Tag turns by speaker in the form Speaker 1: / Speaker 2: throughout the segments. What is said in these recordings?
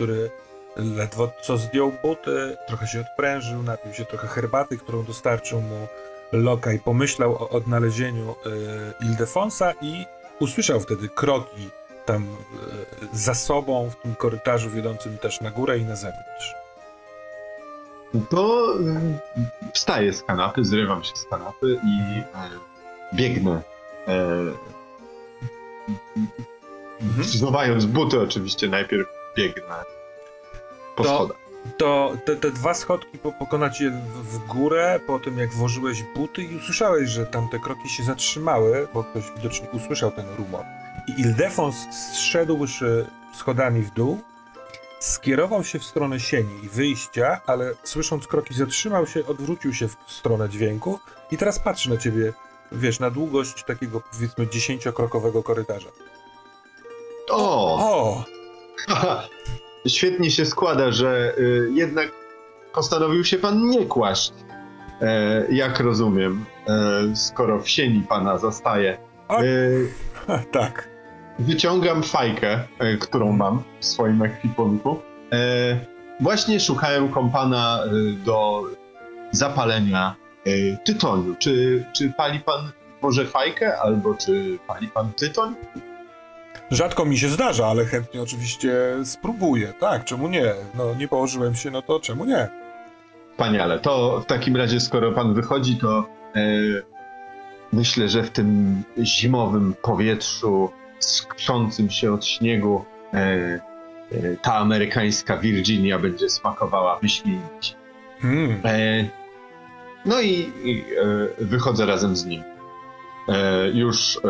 Speaker 1: który ledwo co zdjął buty, trochę się odprężył, napił się trochę herbaty, którą dostarczył mu Lokaj. Pomyślał o odnalezieniu y, Ildefonsa i usłyszał wtedy kroki tam y, za sobą, w tym korytarzu wiodącym też na górę i na zewnątrz.
Speaker 2: To y, wstaję z kanapy, zrywam się z kanapy i biegnę. Y,
Speaker 1: Mhm.
Speaker 2: Buty oczywiście, najpierw biegnę po
Speaker 1: To-
Speaker 2: schodach.
Speaker 1: To te, te dwa schodki po, pokonać je w, w górę, po tym jak włożyłeś buty i usłyszałeś, że tamte kroki się zatrzymały, bo ktoś widocznie usłyszał ten rumor. I Ildefons zszedłszy schodami w dół, skierował się w stronę sieni i wyjścia, ale słysząc kroki zatrzymał się, odwrócił się w stronę dźwięku i teraz patrzy na ciebie, wiesz, na długość takiego powiedzmy dziesięciokrokowego korytarza.
Speaker 2: O!
Speaker 1: O!
Speaker 2: Świetnie się składa, że y, jednak postanowił się pan nie kłaść. E, jak rozumiem, e, skoro w sieni pana zostaje.
Speaker 1: A-
Speaker 2: E,
Speaker 1: tak.
Speaker 2: wyciągam fajkę, którą mam w swoim ekwipunku. Właśnie szukałem kompana do zapalenia tytoniu. Czy, czy pali pan może fajkę, albo czy pali pan tytoń?
Speaker 1: Rzadko mi się zdarza, ale chętnie oczywiście spróbuję. Tak, czemu nie? No nie położyłem się, no to czemu nie?
Speaker 2: Wspaniale. To w takim razie, skoro pan wychodzi, to e, myślę, że w tym zimowym powietrzu skrzącym się od śniegu e, e, ta amerykańska Virginia będzie smakowała wyśmienicie.
Speaker 1: Hmm.
Speaker 2: E, no i, i e, wychodzę razem z nim. E, już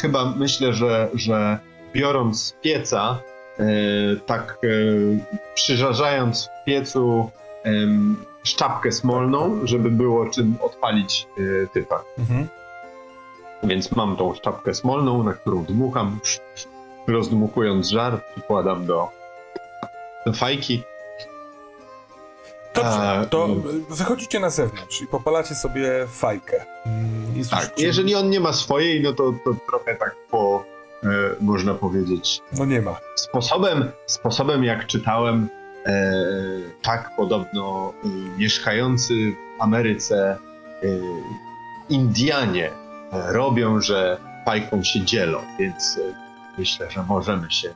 Speaker 2: chyba myślę, że, że biorąc z pieca, e, tak e, przyżarzając w piecu szczapkę smolną, żeby było czym odpalić e, typa.
Speaker 1: Mhm.
Speaker 2: Więc mam tą szczapkę smolną, na którą dmucham, rozdmuchując żar, przykładam do, do fajki.
Speaker 1: Dobrze, to wychodzicie na zewnątrz i popalacie sobie fajkę. I
Speaker 2: Tak, jeżeli on nie ma swojej, no to, to trochę tak po, e, można powiedzieć,
Speaker 1: No nie ma.
Speaker 2: sposobem, sposobem jak czytałem, e, tak podobno e, mieszkający w Ameryce e, Indianie e, robią, że fajką się dzielą, więc e, myślę, że możemy się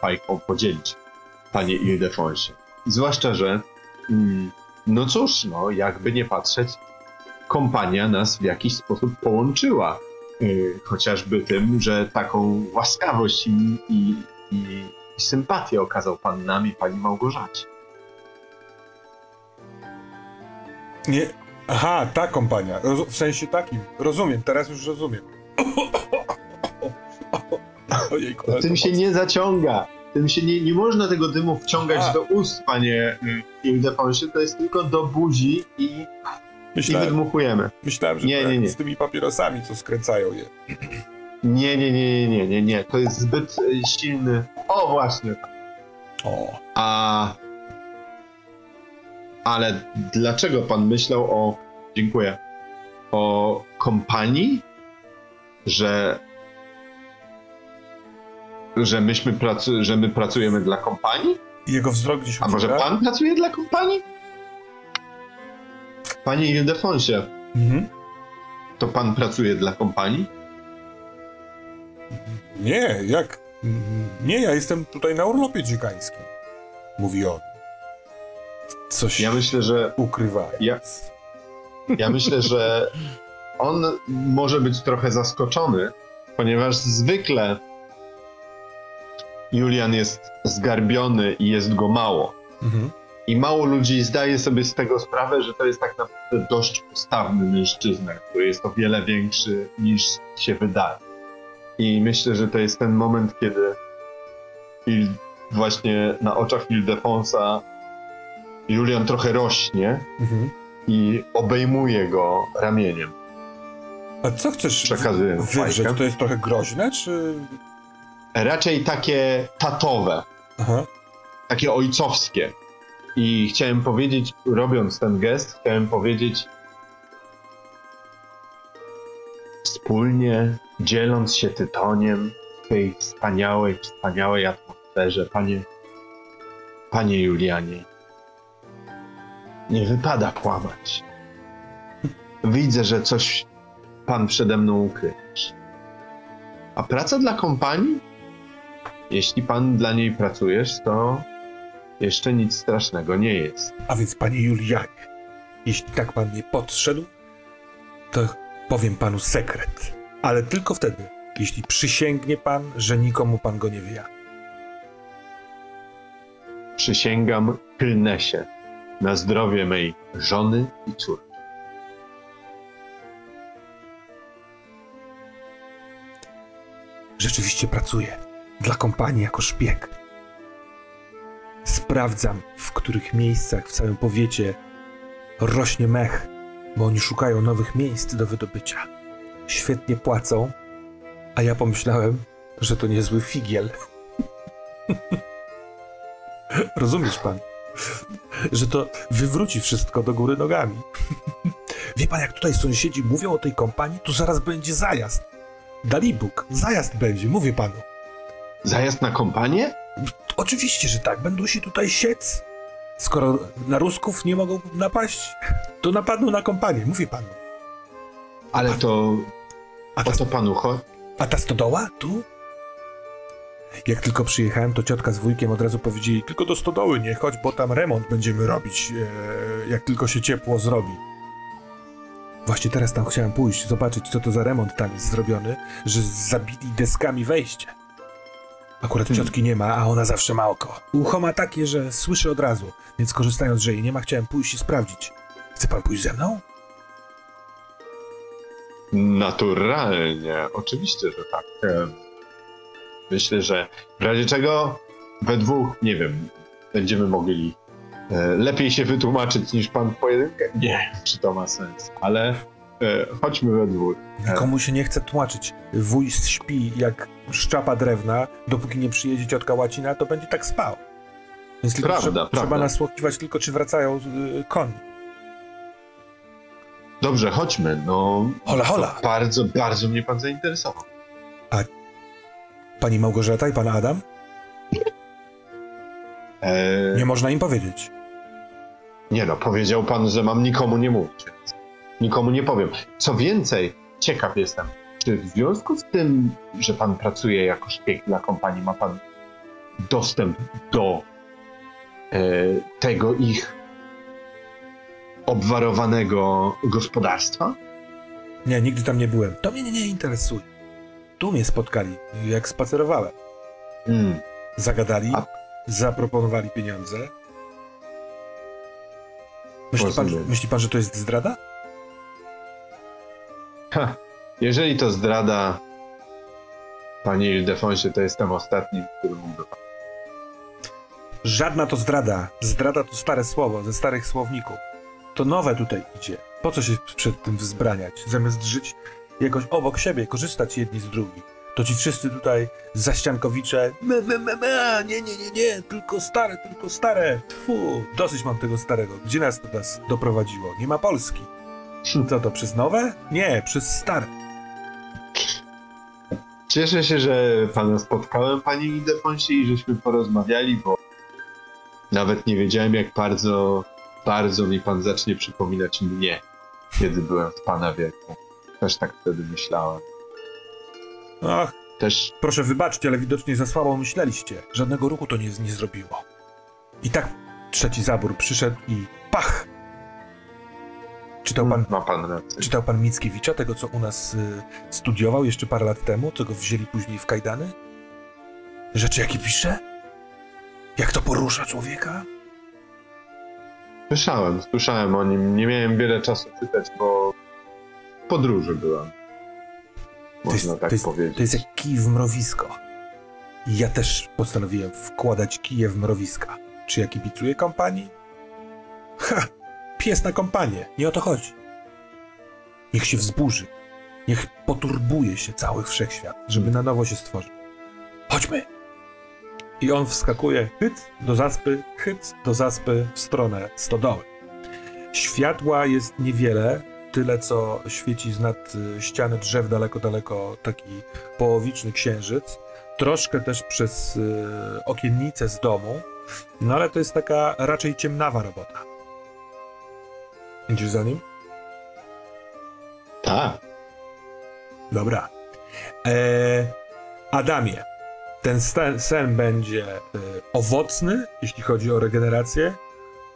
Speaker 2: fajką podzielić, panie Ildefonsie. Zwłaszcza, że no cóż, no jakby nie patrzeć, kompania nas w jakiś sposób połączyła. Yy, chociażby tym, że taką łaskawość i, i, i, i sympatię okazał pan nami, pani Małgorzacie.
Speaker 1: Nie. Aha, ta kompania. W sensie takim. Rozumiem, teraz już rozumiem. Ojejku,
Speaker 2: Tym się
Speaker 1: mocno.
Speaker 2: nie zaciąga. Tym się nie, nie można tego dymu wciągać
Speaker 1: A.
Speaker 2: do ust, panie y, Ildefonsie. To jest tylko do buzi i, i
Speaker 1: Myślałem,
Speaker 2: wydmuchujemy.
Speaker 1: myślałem, że
Speaker 2: Nie, nie, nie.
Speaker 1: z tymi papierosami, co skręcają je.
Speaker 2: Nie, nie, nie, nie, nie, nie, nie. To jest zbyt y, silny. O, właśnie.
Speaker 1: O.
Speaker 2: A. Ale dlaczego pan myślał o. Dziękuję. O kompanii? Że. Że myśmy pracu, że my pracujemy dla kompanii?
Speaker 1: Jego wzrok gdzieś
Speaker 2: A może
Speaker 1: ucieka.
Speaker 2: pan pracuje dla kompanii? Panie Ildefonsie,
Speaker 1: Mhm.
Speaker 2: to pan pracuje dla kompanii?
Speaker 1: Nie, jak? Nie, ja jestem tutaj na urlopie dziekańskim. Mówi on. Coś
Speaker 2: Ja myślę, że
Speaker 1: ukrywa.
Speaker 2: Ja- Ja myślę, że on może być trochę zaskoczony, ponieważ zwykle Julian jest zgarbiony i jest go mało.
Speaker 1: Mhm.
Speaker 2: I mało ludzi zdaje sobie z tego sprawę, że to jest tak naprawdę dość postawny mężczyzna, który jest o wiele większy niż się wydaje. I myślę, że to jest ten moment, kiedy Il, właśnie na oczach Ildefonsa Julian trochę rośnie
Speaker 1: Mhm.
Speaker 2: i obejmuje go ramieniem.
Speaker 1: A co chcesz
Speaker 2: Przekazuję
Speaker 1: w- wywrzeć? To jest trochę groźne, czy...
Speaker 2: Raczej takie tatowe,
Speaker 1: Aha.
Speaker 2: takie ojcowskie. I chciałem powiedzieć, robiąc ten gest, chciałem powiedzieć wspólnie, dzieląc się tytoniem, tej wspaniałej, wspaniałej atmosferze, panie, panie Julianie. Nie wypada kłamać. Widzę, że coś pan przede mną ukrywasz. A praca dla kompanii? Jeśli pan dla niej pracujesz, to jeszcze nic strasznego nie jest.
Speaker 1: A więc, panie Julianie, jeśli tak pan mnie podszedł, to powiem panu sekret. Ale tylko wtedy, jeśli przysięgnie pan, że nikomu pan go nie wyjawi.
Speaker 2: Przysięgam, klnę się na zdrowie mej żony i córki.
Speaker 1: Rzeczywiście pracuję dla kompanii jako szpieg. Sprawdzam, w których miejscach w całym powiecie rośnie mech, bo oni szukają nowych miejsc do wydobycia. Świetnie płacą, a ja pomyślałem, że to niezły figiel. Rozumiesz pan? Że to wywróci wszystko do góry nogami. Wie pan, jak tutaj sąsiedzi mówią o tej kompanii, to zaraz będzie zajazd. Dalibóg, zajazd będzie, mówię panu.
Speaker 2: Zajazd na kompanię?
Speaker 1: Oczywiście, że tak, będą się tutaj siec. Skoro na Rusków nie mogą napaść, to napadną na kompanię, mówię panu.
Speaker 2: Ale to
Speaker 1: A
Speaker 2: o
Speaker 1: ta,
Speaker 2: to panu chodzi?
Speaker 1: a ta stodoła? Tu? Jak tylko przyjechałem, to ciotka z wujkiem od razu powiedzieli, tylko do stodoły nie chodź, bo tam remont będziemy robić, e, jak tylko się ciepło zrobi. Właśnie teraz tam chciałem pójść, zobaczyć, co to za remont tam jest zrobiony, że zabili deskami wejście. Akurat
Speaker 2: Hmm.
Speaker 1: ciotki nie ma, a ona zawsze ma oko. Ucho ma takie, że słyszy od razu, więc korzystając, że jej nie ma, chciałem pójść i sprawdzić. Chce pan pójść ze mną?
Speaker 2: Naturalnie, oczywiście, że tak. Em, Myślę, że w razie czego we dwóch, nie wiem, będziemy mogli e, lepiej się wytłumaczyć niż pan w pojedynkę. Nie wiem, czy to ma sens, ale e, chodźmy we dwóch.
Speaker 1: Nikomu się nie chce tłumaczyć. Wuj śpi jak szczapa drewna, dopóki nie przyjedzie ciotka łacina, to będzie tak spał. Więc tylko
Speaker 2: Prawda,
Speaker 1: trzeba,
Speaker 2: prawda.
Speaker 1: trzeba nasłuchiwać tylko, czy wracają y, koni.
Speaker 2: Dobrze, chodźmy. No,
Speaker 1: Hola, hola.
Speaker 2: Bardzo, bardzo mnie pan zainteresował.
Speaker 1: Pani Małgorzata i pan Adam?
Speaker 2: E,
Speaker 1: Nie można im powiedzieć.
Speaker 2: Nie no, powiedział pan, że mam nikomu nie mówić. Więc nikomu nie powiem. Co więcej, ciekaw jestem, czy w związku z tym, że pan pracuje jako szpieg dla kompanii, ma pan dostęp do e, tego ich obwarowanego gospodarstwa?
Speaker 1: Nie, nigdy tam nie byłem. To mnie nie, nie interesuje. Tu mnie spotkali, jak spacerowałem.
Speaker 2: Hmm.
Speaker 1: Zagadali,
Speaker 2: A-
Speaker 1: zaproponowali pieniądze. Myśli pan, myśli pan, że to jest zdrada?
Speaker 2: Ha, jeżeli to zdrada, panie Ildefonsie, to jestem ostatnim, który mógłby pan.
Speaker 1: Żadna to zdrada. Zdrada to stare słowo, ze starych słowników. To nowe tutaj idzie. Po co się przed tym wzbraniać? Zamiast żyć jakoś obok siebie, korzystać jedni z drugich. To ci wszyscy tutaj zaściankowicze. Me, me, me, me, nie, nie, nie, nie, tylko stare, tylko stare. Tfu, dosyć mam tego starego. Gdzie nas to nas doprowadziło? Nie ma Polski. Co to, przez nowe? Nie, przez stare.
Speaker 2: Cieszę się, że pana spotkałem, panie Ildefonsie, i żeśmy porozmawiali, bo nawet nie wiedziałem, jak bardzo, bardzo mi pan zacznie przypominać mnie, kiedy byłem w pana wieku. Też tak wtedy myślałem.
Speaker 1: Ach,
Speaker 2: Też
Speaker 1: Proszę wybaczcie, ale widocznie za słabo myśleliście. Żadnego ruchu to nie, nie zrobiło. I tak trzeci zabór przyszedł i pach! Czytał pan,
Speaker 2: ma pan rację.
Speaker 1: czytał pan Mickiewicza, tego co u nas y, studiował jeszcze parę lat temu, co go wzięli później w kajdany? Rzeczy jakie pisze? Jak to porusza człowieka?
Speaker 2: Słyszałem, słyszałem o nim. Nie miałem wiele czasu czytać, bo w podróży byłem.
Speaker 1: To jest,
Speaker 2: Można tak
Speaker 1: to, jest,
Speaker 2: powiedzieć.
Speaker 1: to jest jak kij w mrowisko. I ja też postanowiłem wkładać kije w mrowiska. Czy ja kibicuję kompanii? Ha! Pies na kompanię. Nie o to chodzi. Niech się wzburzy. Niech poturbuje się cały wszechświat, żeby na nowo się stworzył. Chodźmy! I on wskakuje hyc do zaspy, hyc do zaspy w stronę stodoły. Światła jest niewiele, tyle co świeci z nad y, ściany drzew daleko, daleko taki połowiczny księżyc, troszkę też przez y, okiennicę z domu, no ale to jest taka raczej ciemnawa robota. Idziesz za nim?
Speaker 2: Tak.
Speaker 1: Dobra. E, Adamie, ten sen, sen będzie e, owocny, jeśli chodzi o regenerację,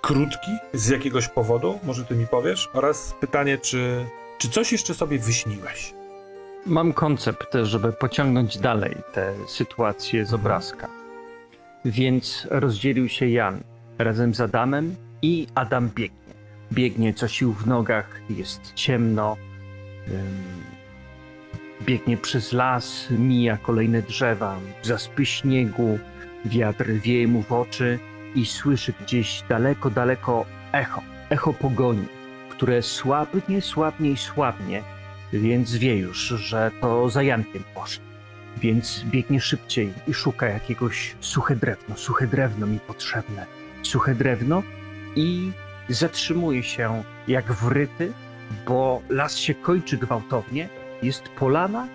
Speaker 1: krótki z jakiegoś powodu, może ty mi powiesz, oraz pytanie, czy, czy coś jeszcze sobie wyśniłeś?
Speaker 3: Mam koncept, żeby pociągnąć dalej tę sytuację z obrazka. Więc rozdzielił się Jan razem z Adamem i Adam biegnie. Biegnie co sił w nogach, jest ciemno. Biegnie przez las, mija kolejne drzewa, zaspy śniegu, wiatr wieje mu w oczy i słyszy gdzieś daleko, daleko echo, echo pogoni, które słabnie, słabnie i słabnie, więc wie już, że to za Jankiem poszedł. Więc biegnie szybciej i szuka jakiegoś suche drewno. Suche drewno mi potrzebne. Suche drewno i zatrzymuje się jak wryty, bo las się kończy gwałtownie. Jest polana,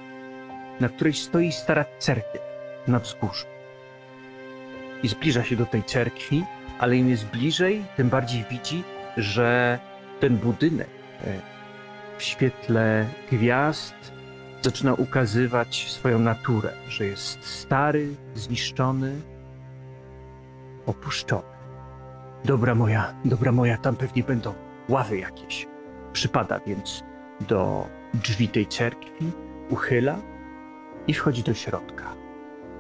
Speaker 3: na której stoi stara cerkiew na wzgórzu. I zbliża się do tej cerkwi, ale im jest bliżej, tym bardziej widzi, że ten budynek e, w świetle gwiazd zaczyna ukazywać swoją naturę, że jest stary, zniszczony, opuszczony. Dobra moja, dobra moja, tam pewnie będą ławy jakieś. Przypada więc do drzwi tej cerkwi, uchyla i wchodzi do środka.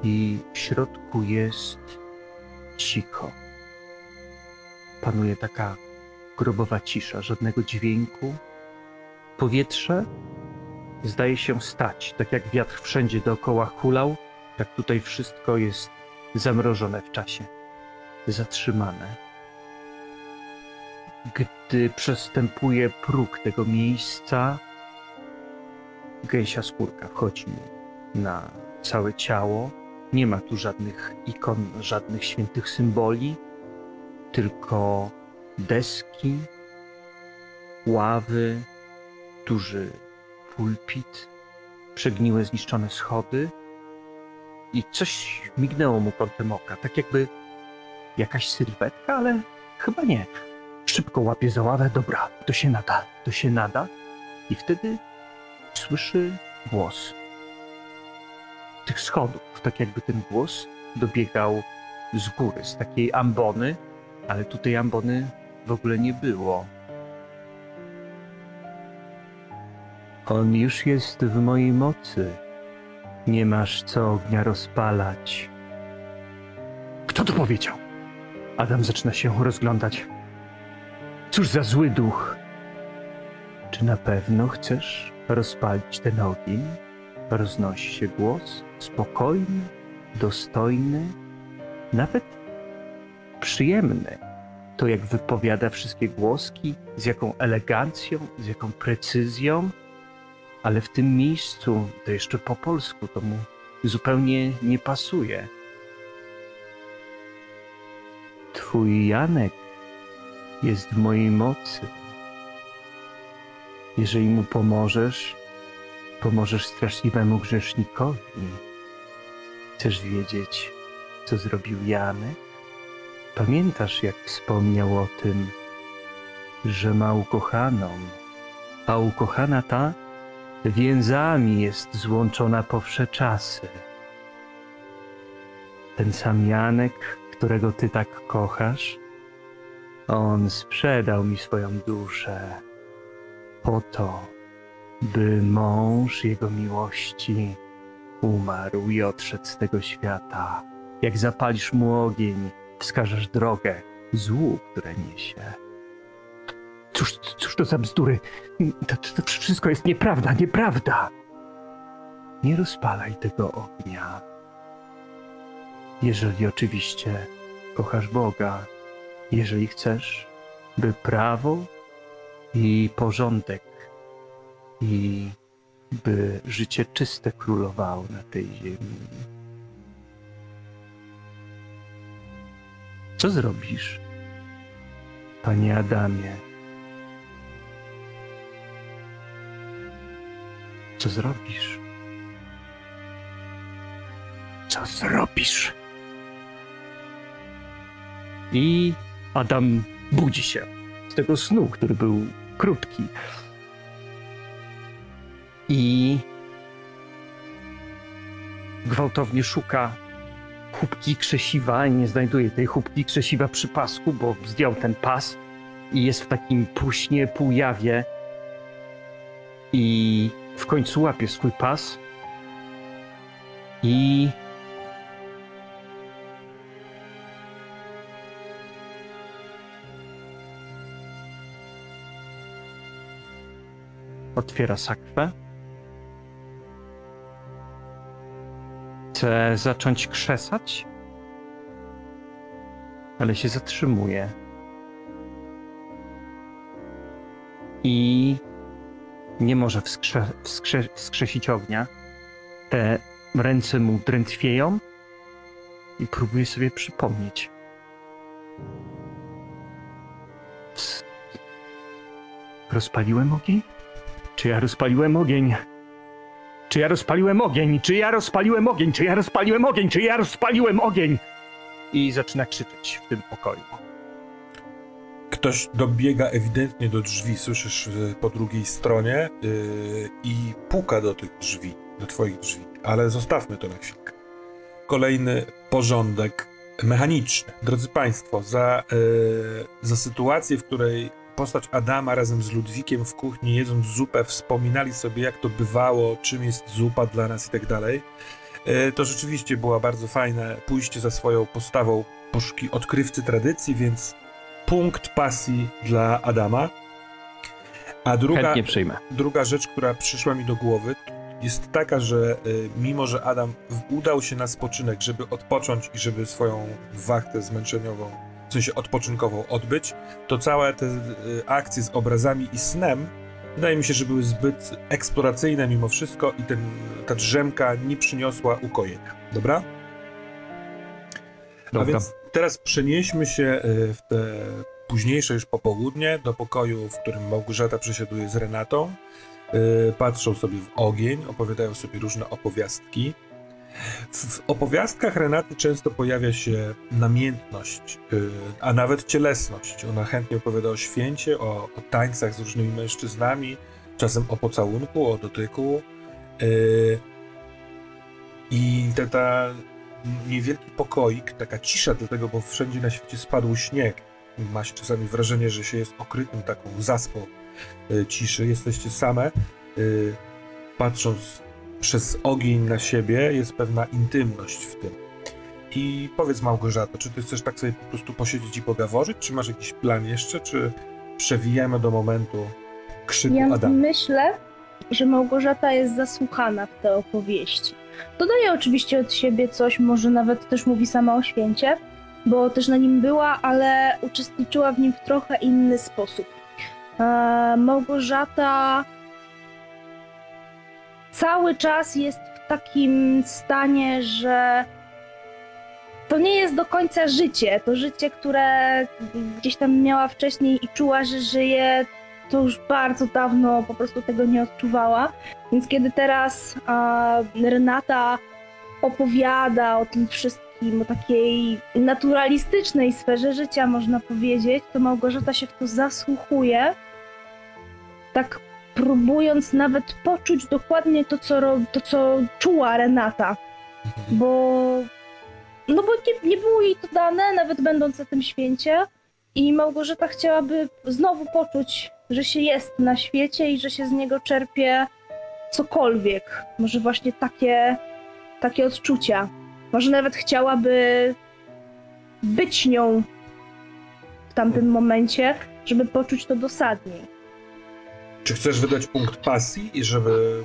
Speaker 3: I w środku jest cicho. Panuje taka grobowa cisza, żadnego dźwięku, Powietrze zdaje się stać, tak jak wiatr wszędzie dookoła hulał, tak tutaj wszystko jest zamrożone w czasie, zatrzymane. Gdy przestępuje próg tego miejsca, gęsia skórka wchodzi na całe ciało. Nie ma tu żadnych ikon, żadnych świętych symboli, tylko deski, ławy, duży pulpit, przegniłe, zniszczone schody i coś mignęło mu kątem oka, tak jakby jakaś sylwetka, ale chyba nie. Szybko łapie za ławę, dobra, to się nada, to się nada i wtedy słyszy głos tych schodów, tak jakby ten głos dobiegał z góry, z takiej ambony, ale tutaj ambony w ogóle nie było. On już jest w mojej mocy. Nie masz co ognia rozpalać. Kto to powiedział? Adam zaczyna się rozglądać. Cóż za zły duch. Czy na pewno chcesz rozpalić ten ogień? Roznosi się głos, spokojny, dostojny, nawet przyjemny. To jak wypowiada wszystkie głoski, z jaką elegancją, z jaką precyzją ale w tym miejscu, to jeszcze po polsku, to mu zupełnie nie pasuje. Twój Janek jest w mojej mocy. Jeżeli mu pomożesz, pomożesz straszliwemu grzesznikowi. Chcesz wiedzieć, co zrobił Janek? Pamiętasz, jak wspomniał o tym, że ma ukochaną, a ukochana ta więzami jest złączona po wsze czasy. Ten sam Janek, którego ty tak kochasz, on sprzedał mi swoją duszę po to, by mąż jego miłości umarł i odszedł z tego świata. Jak zapalisz mu ogień, wskażesz drogę złu, które niesie. Cóż, cóż to za bzdury? To, to, to wszystko jest nieprawda, nieprawda. Nie rozpalaj tego ognia. Jeżeli oczywiście kochasz Boga, jeżeli chcesz, by prawo i porządek i by życie czyste królowało na tej ziemi. Co zrobisz, panie Adamie? Co zrobisz? Co zrobisz? I Adam budzi się z tego snu, który był krótki. I gwałtownie szuka chubki krzesiwa i nie znajduje tej chubki krzesiwa przy pasku, bo zdjął ten pas i jest w takim półśnie, półjawie i w końcu łapie swój pas i otwiera sakwę. Chce zacząć krzesać, ale się zatrzymuje. I nie może wskrze- wskrze- wskrzesić ognia. Te ręce mu drętwieją i próbuje sobie przypomnieć. Rozpaliłem ogień? Czy ja rozpaliłem ogień? Czy ja rozpaliłem ogień? Czy ja rozpaliłem ogień? Czy ja rozpaliłem ogień? Czy ja rozpaliłem ogień? I zaczyna krzyczeć w tym pokoju.
Speaker 1: Ktoś dobiega ewidentnie do drzwi, słyszysz y, po drugiej stronie yy, i puka do tych drzwi, do twoich drzwi. Ale zostawmy to na chwilkę. Kolejny porządek mechaniczny. Drodzy Państwo, za, yy, za sytuację, w której postać Adama razem z Ludwikiem w kuchni jedząc zupę wspominali sobie, jak to bywało, czym jest zupa dla nas i tak dalej. Yy, To rzeczywiście była bardzo fajne pójście za swoją postawą poszuki odkrywcy tradycji, więc punkt pasji dla Adama. A druga, druga rzecz, która przyszła mi do głowy, jest taka, że y, mimo, że Adam udał się na spoczynek, żeby odpocząć i żeby swoją wachtę zmęczeniową, w sensie odpoczynkową odbyć, to całe te y, akcje z obrazami i snem wydaje mi się, że były zbyt eksploracyjne mimo wszystko i ten, ta drzemka nie przyniosła ukojenia. Dobra? A
Speaker 3: Dobra.
Speaker 1: więc teraz przenieśmy się y, w te późniejsze już popołudnie do pokoju, w którym Małgorzata przesiaduje z Renatą. Y, Patrzą sobie w ogień, opowiadają sobie różne opowiastki. W, opowiastkach Renaty często pojawia się namiętność, y, a nawet cielesność. Ona chętnie opowiada o święcie, o, o tańcach z różnymi mężczyznami, czasem o pocałunku, o dotyku. Y, I te, ta niewielki pokoik, taka cisza dlatego, bo wszędzie na świecie spadł śnieg. Ma się czasami wrażenie, że się jest okrytym taką zaspą y, ciszy. Jesteście same. Patrząc przez ogień na siebie, jest pewna intymność w tym. I powiedz Małgorzato, czy ty chcesz tak sobie po prostu posiedzieć i pogaworzyć, czy masz jakiś plan jeszcze, czy przewijamy do momentu krzyku
Speaker 4: Ja
Speaker 1: Adama?
Speaker 4: myślę, że Małgorzata jest zasłuchana w te opowieści. Dodaje oczywiście od siebie coś, może nawet też mówi sama o święcie, bo też na nim była, ale uczestniczyła w nim w trochę inny sposób. E, Małgorzata cały czas jest w takim stanie, że to nie jest do końca życie. To życie, które gdzieś tam miała wcześniej i czuła, że żyje, to już bardzo dawno po prostu tego nie odczuwała. Więc kiedy teraz a, Renata opowiada o tym wszystkim, o takiej naturalistycznej sferze życia, można powiedzieć, to Małgorzata się w to zasłuchuje, tak próbując nawet poczuć dokładnie to, co, ro- to, co czuła Renata
Speaker 1: Mhm.
Speaker 4: bo no bo nie, nie było jej to dane, nawet będąc na tym święcie i Małgorzata chciałaby znowu poczuć, że się jest na świecie i że się z niego czerpie cokolwiek. Może właśnie takie, takie odczucia. Może nawet chciałaby być nią w tamtym momencie, żeby poczuć to dosadniej.
Speaker 1: Czy chcesz wydać punkt pasji i żeby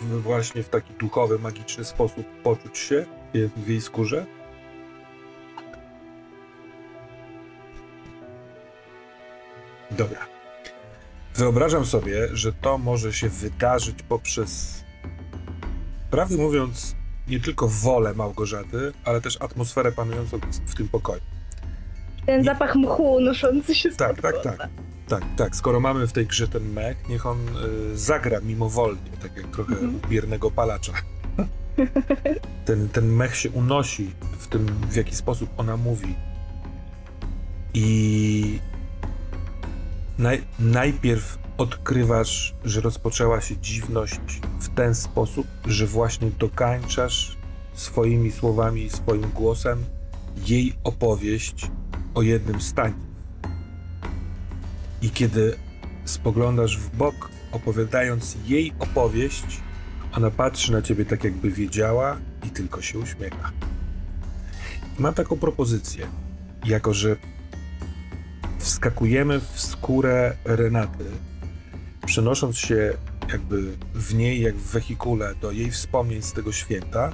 Speaker 1: w, właśnie w taki duchowy, magiczny sposób poczuć się w jej skórze? Dobra. Wyobrażam sobie, że to może się wydarzyć poprzez, prawdę mówiąc, nie tylko wolę Małgorzaty, ale też atmosferę panującą w tym pokoju.
Speaker 4: Ten zapach mchu unoszący się z
Speaker 1: Tak, tak, tak. Tak, tak. Skoro mamy w tej grze ten mech, niech on y, zagra mimowolnie, tak jak trochę
Speaker 4: Mhm.
Speaker 1: biernego palacza. Ten, ten mech się unosi w tym, w jaki sposób ona mówi. I naj, najpierw odkrywasz, że rozpoczęła się dziwność w ten sposób, że właśnie dokańczasz swoimi słowami i swoim głosem jej opowieść o jednym stanie. I kiedy spoglądasz w bok, opowiadając jej opowieść, ona patrzy na ciebie tak, jakby wiedziała i tylko się uśmiecha. I mam taką propozycję. Jako, że wskakujemy w skórę Renaty, przenosząc się jakby w niej, jak w wehikule, do jej wspomnień z tego święta,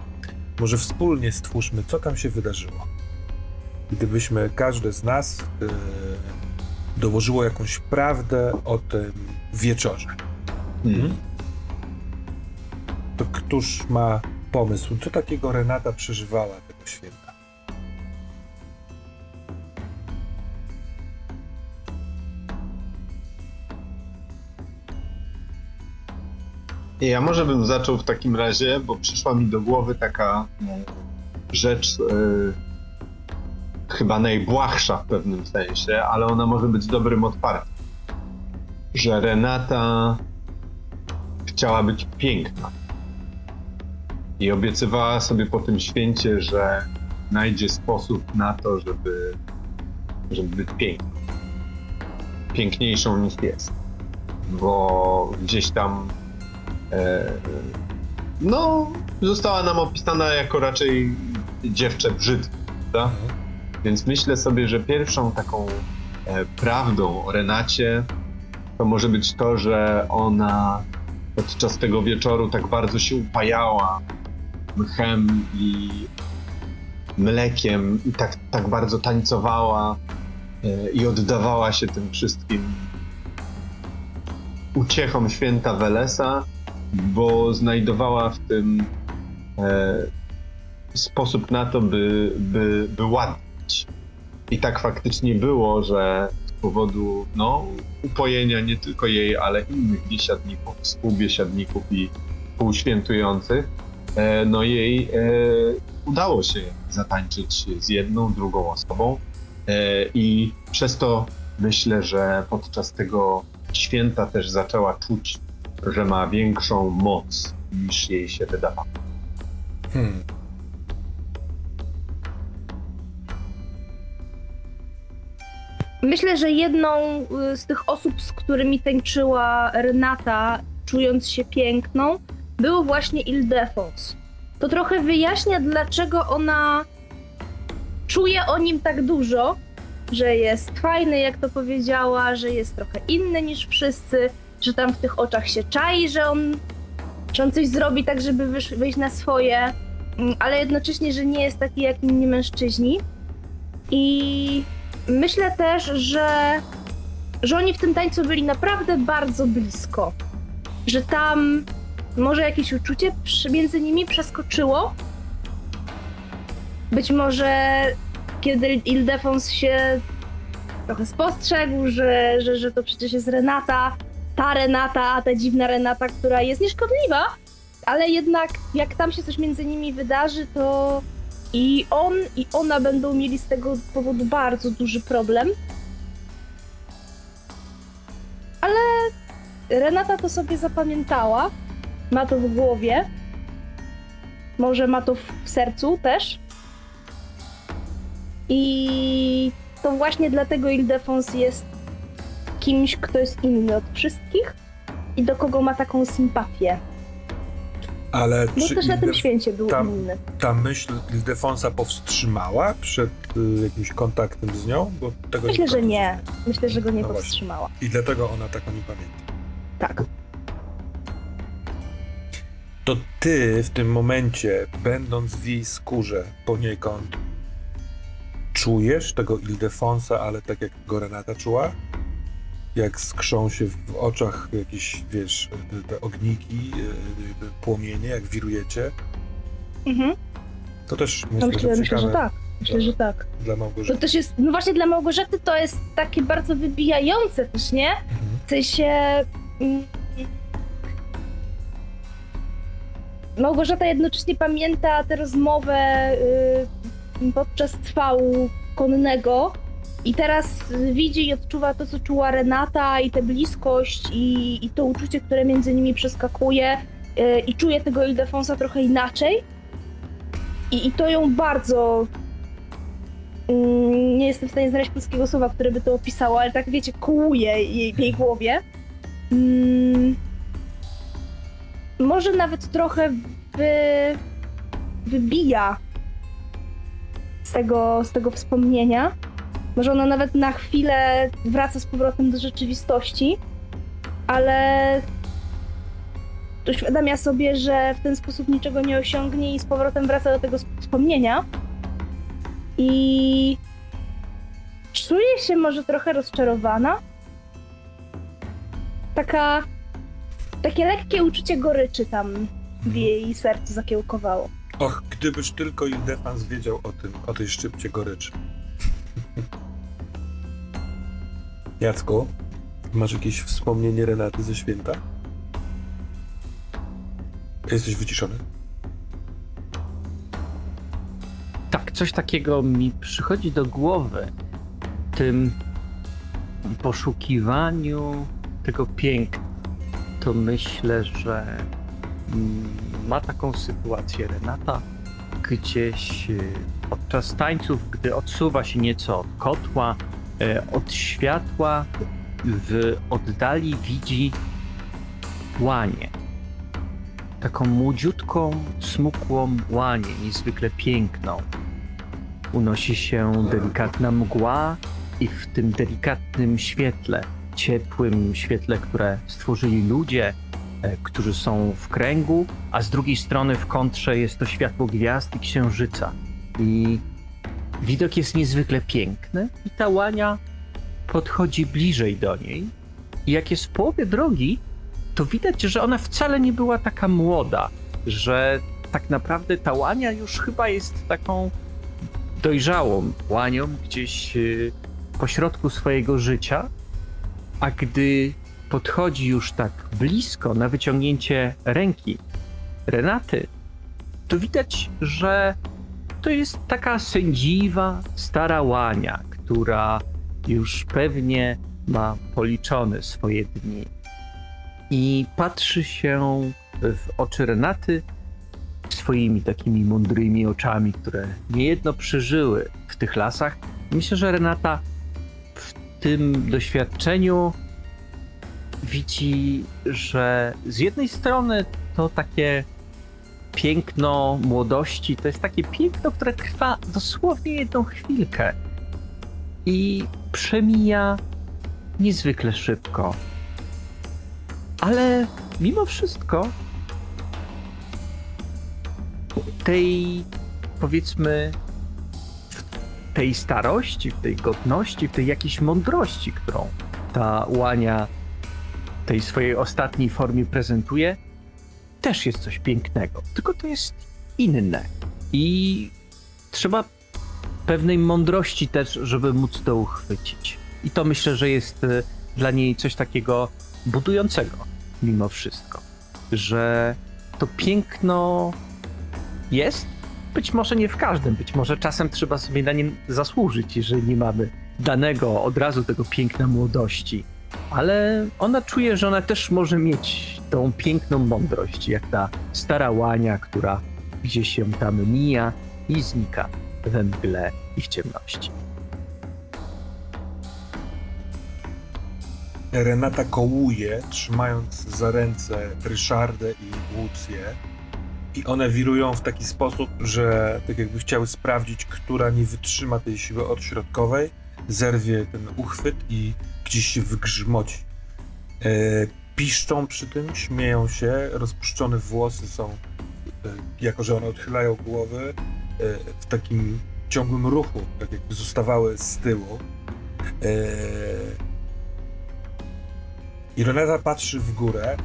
Speaker 1: może wspólnie stwórzmy, co tam się wydarzyło. Gdybyśmy każde z nas yy, dołożyło jakąś prawdę o tym wieczorze.
Speaker 2: Hmm.
Speaker 1: To któż ma pomysł, co takiego Renata przeżywała tego święta?
Speaker 2: Ja może bym zaczął w takim razie, bo przyszła mi do głowy taka e, rzecz e, chyba najbłahsza w pewnym sensie, ale ona może być dobrym otwarciem. Że Renata chciała być piękna. I obiecywała sobie po tym święcie, że znajdzie sposób na to, żeby, żeby być piękną. Piękniejszą niż jest. Bo gdzieś tam E, no, została nam opisana jako raczej dziewczę brzydkie, prawda? Więc myślę sobie, że pierwszą taką e, prawdą o Renacie to może być to, że ona podczas tego wieczoru tak bardzo się upajała mchem i mlekiem i tak, tak bardzo tańcowała e, i oddawała się tym wszystkim uciechom święta Welesa, bo znajdowała w tym e, sposób na to, by, by, by I tak faktycznie było, że z powodu no, upojenia nie tylko jej, ale innych biesiadników, współbiesiadników i współświętujących, e, no jej e, udało się zatańczyć z jedną, drugą osobą. E, I przez to myślę, że podczas tego święta też zaczęła czuć że ma większą moc niż jej się wydawało.
Speaker 1: Hmm.
Speaker 4: Myślę, że jedną y, z tych osób, z którymi tańczyła Renata, czując się piękną, był właśnie Ildefons. To trochę wyjaśnia, dlaczego ona czuje o nim tak dużo, że jest fajny, jak to powiedziała, że jest trochę inny niż wszyscy, że tam w tych oczach się czai, że on, że on coś zrobi tak, żeby wyjść na swoje, mm, ale jednocześnie, że nie jest taki jak inni mężczyźni. I myślę też, że, że oni w tym tańcu byli naprawdę bardzo blisko. Że tam może jakieś uczucie przy- między nimi przeskoczyło. Być może kiedy Ildefons się trochę spostrzegł, że, że, że to przecież jest Renata, ta Renata, ta dziwna Renata, która jest nieszkodliwa, ale jednak jak tam się coś między nimi wydarzy, to i on, i ona będą mieli z tego powodu bardzo duży problem. Ale Renata to sobie zapamiętała, ma to w głowie, może ma to w sercu też. I to właśnie dlatego Ildefons jest kimś, kto jest inny od wszystkich i do kogo ma taką sympatię.
Speaker 1: Ale
Speaker 4: Bo
Speaker 1: czy
Speaker 4: też na tym święcie był
Speaker 1: tam-
Speaker 4: inny.
Speaker 1: ta myśl Ildefonsa powstrzymała przed y, jakimś kontaktem z nią? Bo tego
Speaker 4: Myślę,
Speaker 1: nie
Speaker 4: że nie. Myślę, że go nie
Speaker 1: No właśnie.
Speaker 4: powstrzymała.
Speaker 1: I dlatego ona tak o nim pamięta.
Speaker 4: Tak.
Speaker 1: To ty w tym momencie, będąc w jej skórze poniekąd, czujesz tego Ildefonsa, ale tak jak go Renata czuła? Jak skrzą się w oczach jakieś, wiesz, te, ogniki, y, płomienie, jak wirujecie?
Speaker 4: Mhm.
Speaker 1: To też
Speaker 4: No
Speaker 1: myślę, że
Speaker 4: myślę, że tak. Myślę, że tak.
Speaker 1: dla
Speaker 4: To
Speaker 1: Małgorzaty.
Speaker 4: też jest, no właśnie dla Małgorzaty to jest takie bardzo wybijające też, nie?
Speaker 1: Mhm.
Speaker 4: W sensie... mm, Małgorzata jednocześnie pamięta tę rozmowę y, podczas trwału konnego i teraz widzi i odczuwa to, co czuła Renata i tę bliskość i, i to uczucie, które między nimi przeskakuje y, i czuje tego Ildefonsa trochę inaczej. I, I to ją bardzo... mm, nie jestem w stanie znaleźć polskiego słowa, które by to opisało, ale tak wiecie, kołuje jej, w jej głowie. Mm, może nawet trochę wy, wybija z tego, z tego wspomnienia. Może ona nawet na chwilę wraca z powrotem do rzeczywistości, ale uświadamia sobie, że w ten sposób niczego nie osiągnie i z powrotem wraca do tego wspomnienia. I czuje się może trochę rozczarowana. Taka. Takie lekkie uczucie goryczy tam w jej sercu zakiełkowało.
Speaker 1: Och, gdybyż tylko Ildefans wiedział o tym, o tej szczypcie goryczy. Jacku, masz jakieś wspomnienie Renaty ze święta? Jesteś wyciszony?
Speaker 3: Tak, coś takiego mi przychodzi do głowy. Tym poszukiwaniu tego piękna. To myślę, że mm, ma taką sytuację Renata gdzieś y, podczas tańców, gdy odsuwa się nieco od kotła, od światła, w oddali widzi łanię. Taką młodziutką, smukłą łanię, niezwykle piękną. Unosi się delikatna mgła i w tym delikatnym świetle, ciepłym świetle, które stworzyli ludzie, e, którzy są w kręgu, a z drugiej strony w kontrze jest to światło gwiazd i księżyca. I widok jest niezwykle piękny i ta łania podchodzi bliżej do niej. I jak jest w połowie drogi, to widać, że ona wcale nie była taka młoda, że tak naprawdę ta łania już chyba jest taką dojrzałą łanią gdzieś y, pośrodku swojego życia, a gdy podchodzi już tak blisko na wyciągnięcie ręki Renaty, to widać, że to jest taka sędziwa, stara łania, która już pewnie ma policzone swoje dni. I patrzy się w oczy Renaty swoimi takimi mądrymi oczami, które niejedno przeżyły w tych lasach. Myślę, że Renata w tym doświadczeniu widzi, że z jednej strony to takie piękno młodości, to jest takie piękno, które trwa dosłownie jedną chwilkę i przemija niezwykle szybko. Ale mimo wszystko tej powiedzmy w tej starości, w tej godności, w tej jakiejś mądrości, którą ta łania tej swojej ostatniej formie prezentuje, też jest coś pięknego. Tylko to jest inne. I trzeba pewnej mądrości też, żeby móc to uchwycić. I to myślę, że jest e, dla niej coś takiego budującego mimo wszystko. Że to piękno jest, być może nie w każdym, być może czasem trzeba sobie na nim zasłużyć, jeżeli nie mamy danego od razu tego piękna młodości. Ale ona czuje, że ona też może mieć tą piękną mądrość, jak ta stara łania, która gdzieś się tam mija i znika we mgle i w ciemności.
Speaker 1: Renata kołuje, trzymając za ręce Ryszardę i Łucję. I one wirują w taki sposób, że tak jakby chciały sprawdzić, która nie wytrzyma tej siły odśrodkowej, zerwie ten uchwyt i gdzieś się wygrzmoci. E, piszczą przy tym, śmieją się, rozpuszczone włosy są, e, jako że one odchylają głowy, e, w takim ciągłym ruchu, tak jakby zostawały z tyłu. E, I patrzy w górę,